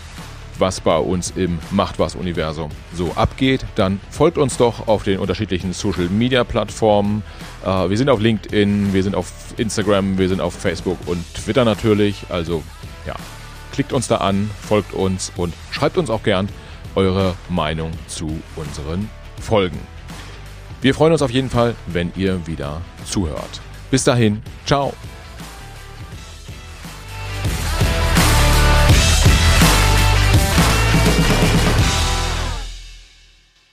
was bei uns im Macht was Universum so abgeht, dann folgt uns doch auf den unterschiedlichen Social Media Plattformen. Äh, wir sind auf LinkedIn, wir sind auf Instagram, wir sind auf Facebook und Twitter natürlich. Also ja, klickt uns da an, folgt uns und schreibt uns auch gern eure Meinung zu unseren Folgen. Wir freuen uns auf jeden Fall, wenn ihr wieder zuhört. Bis dahin, ciao.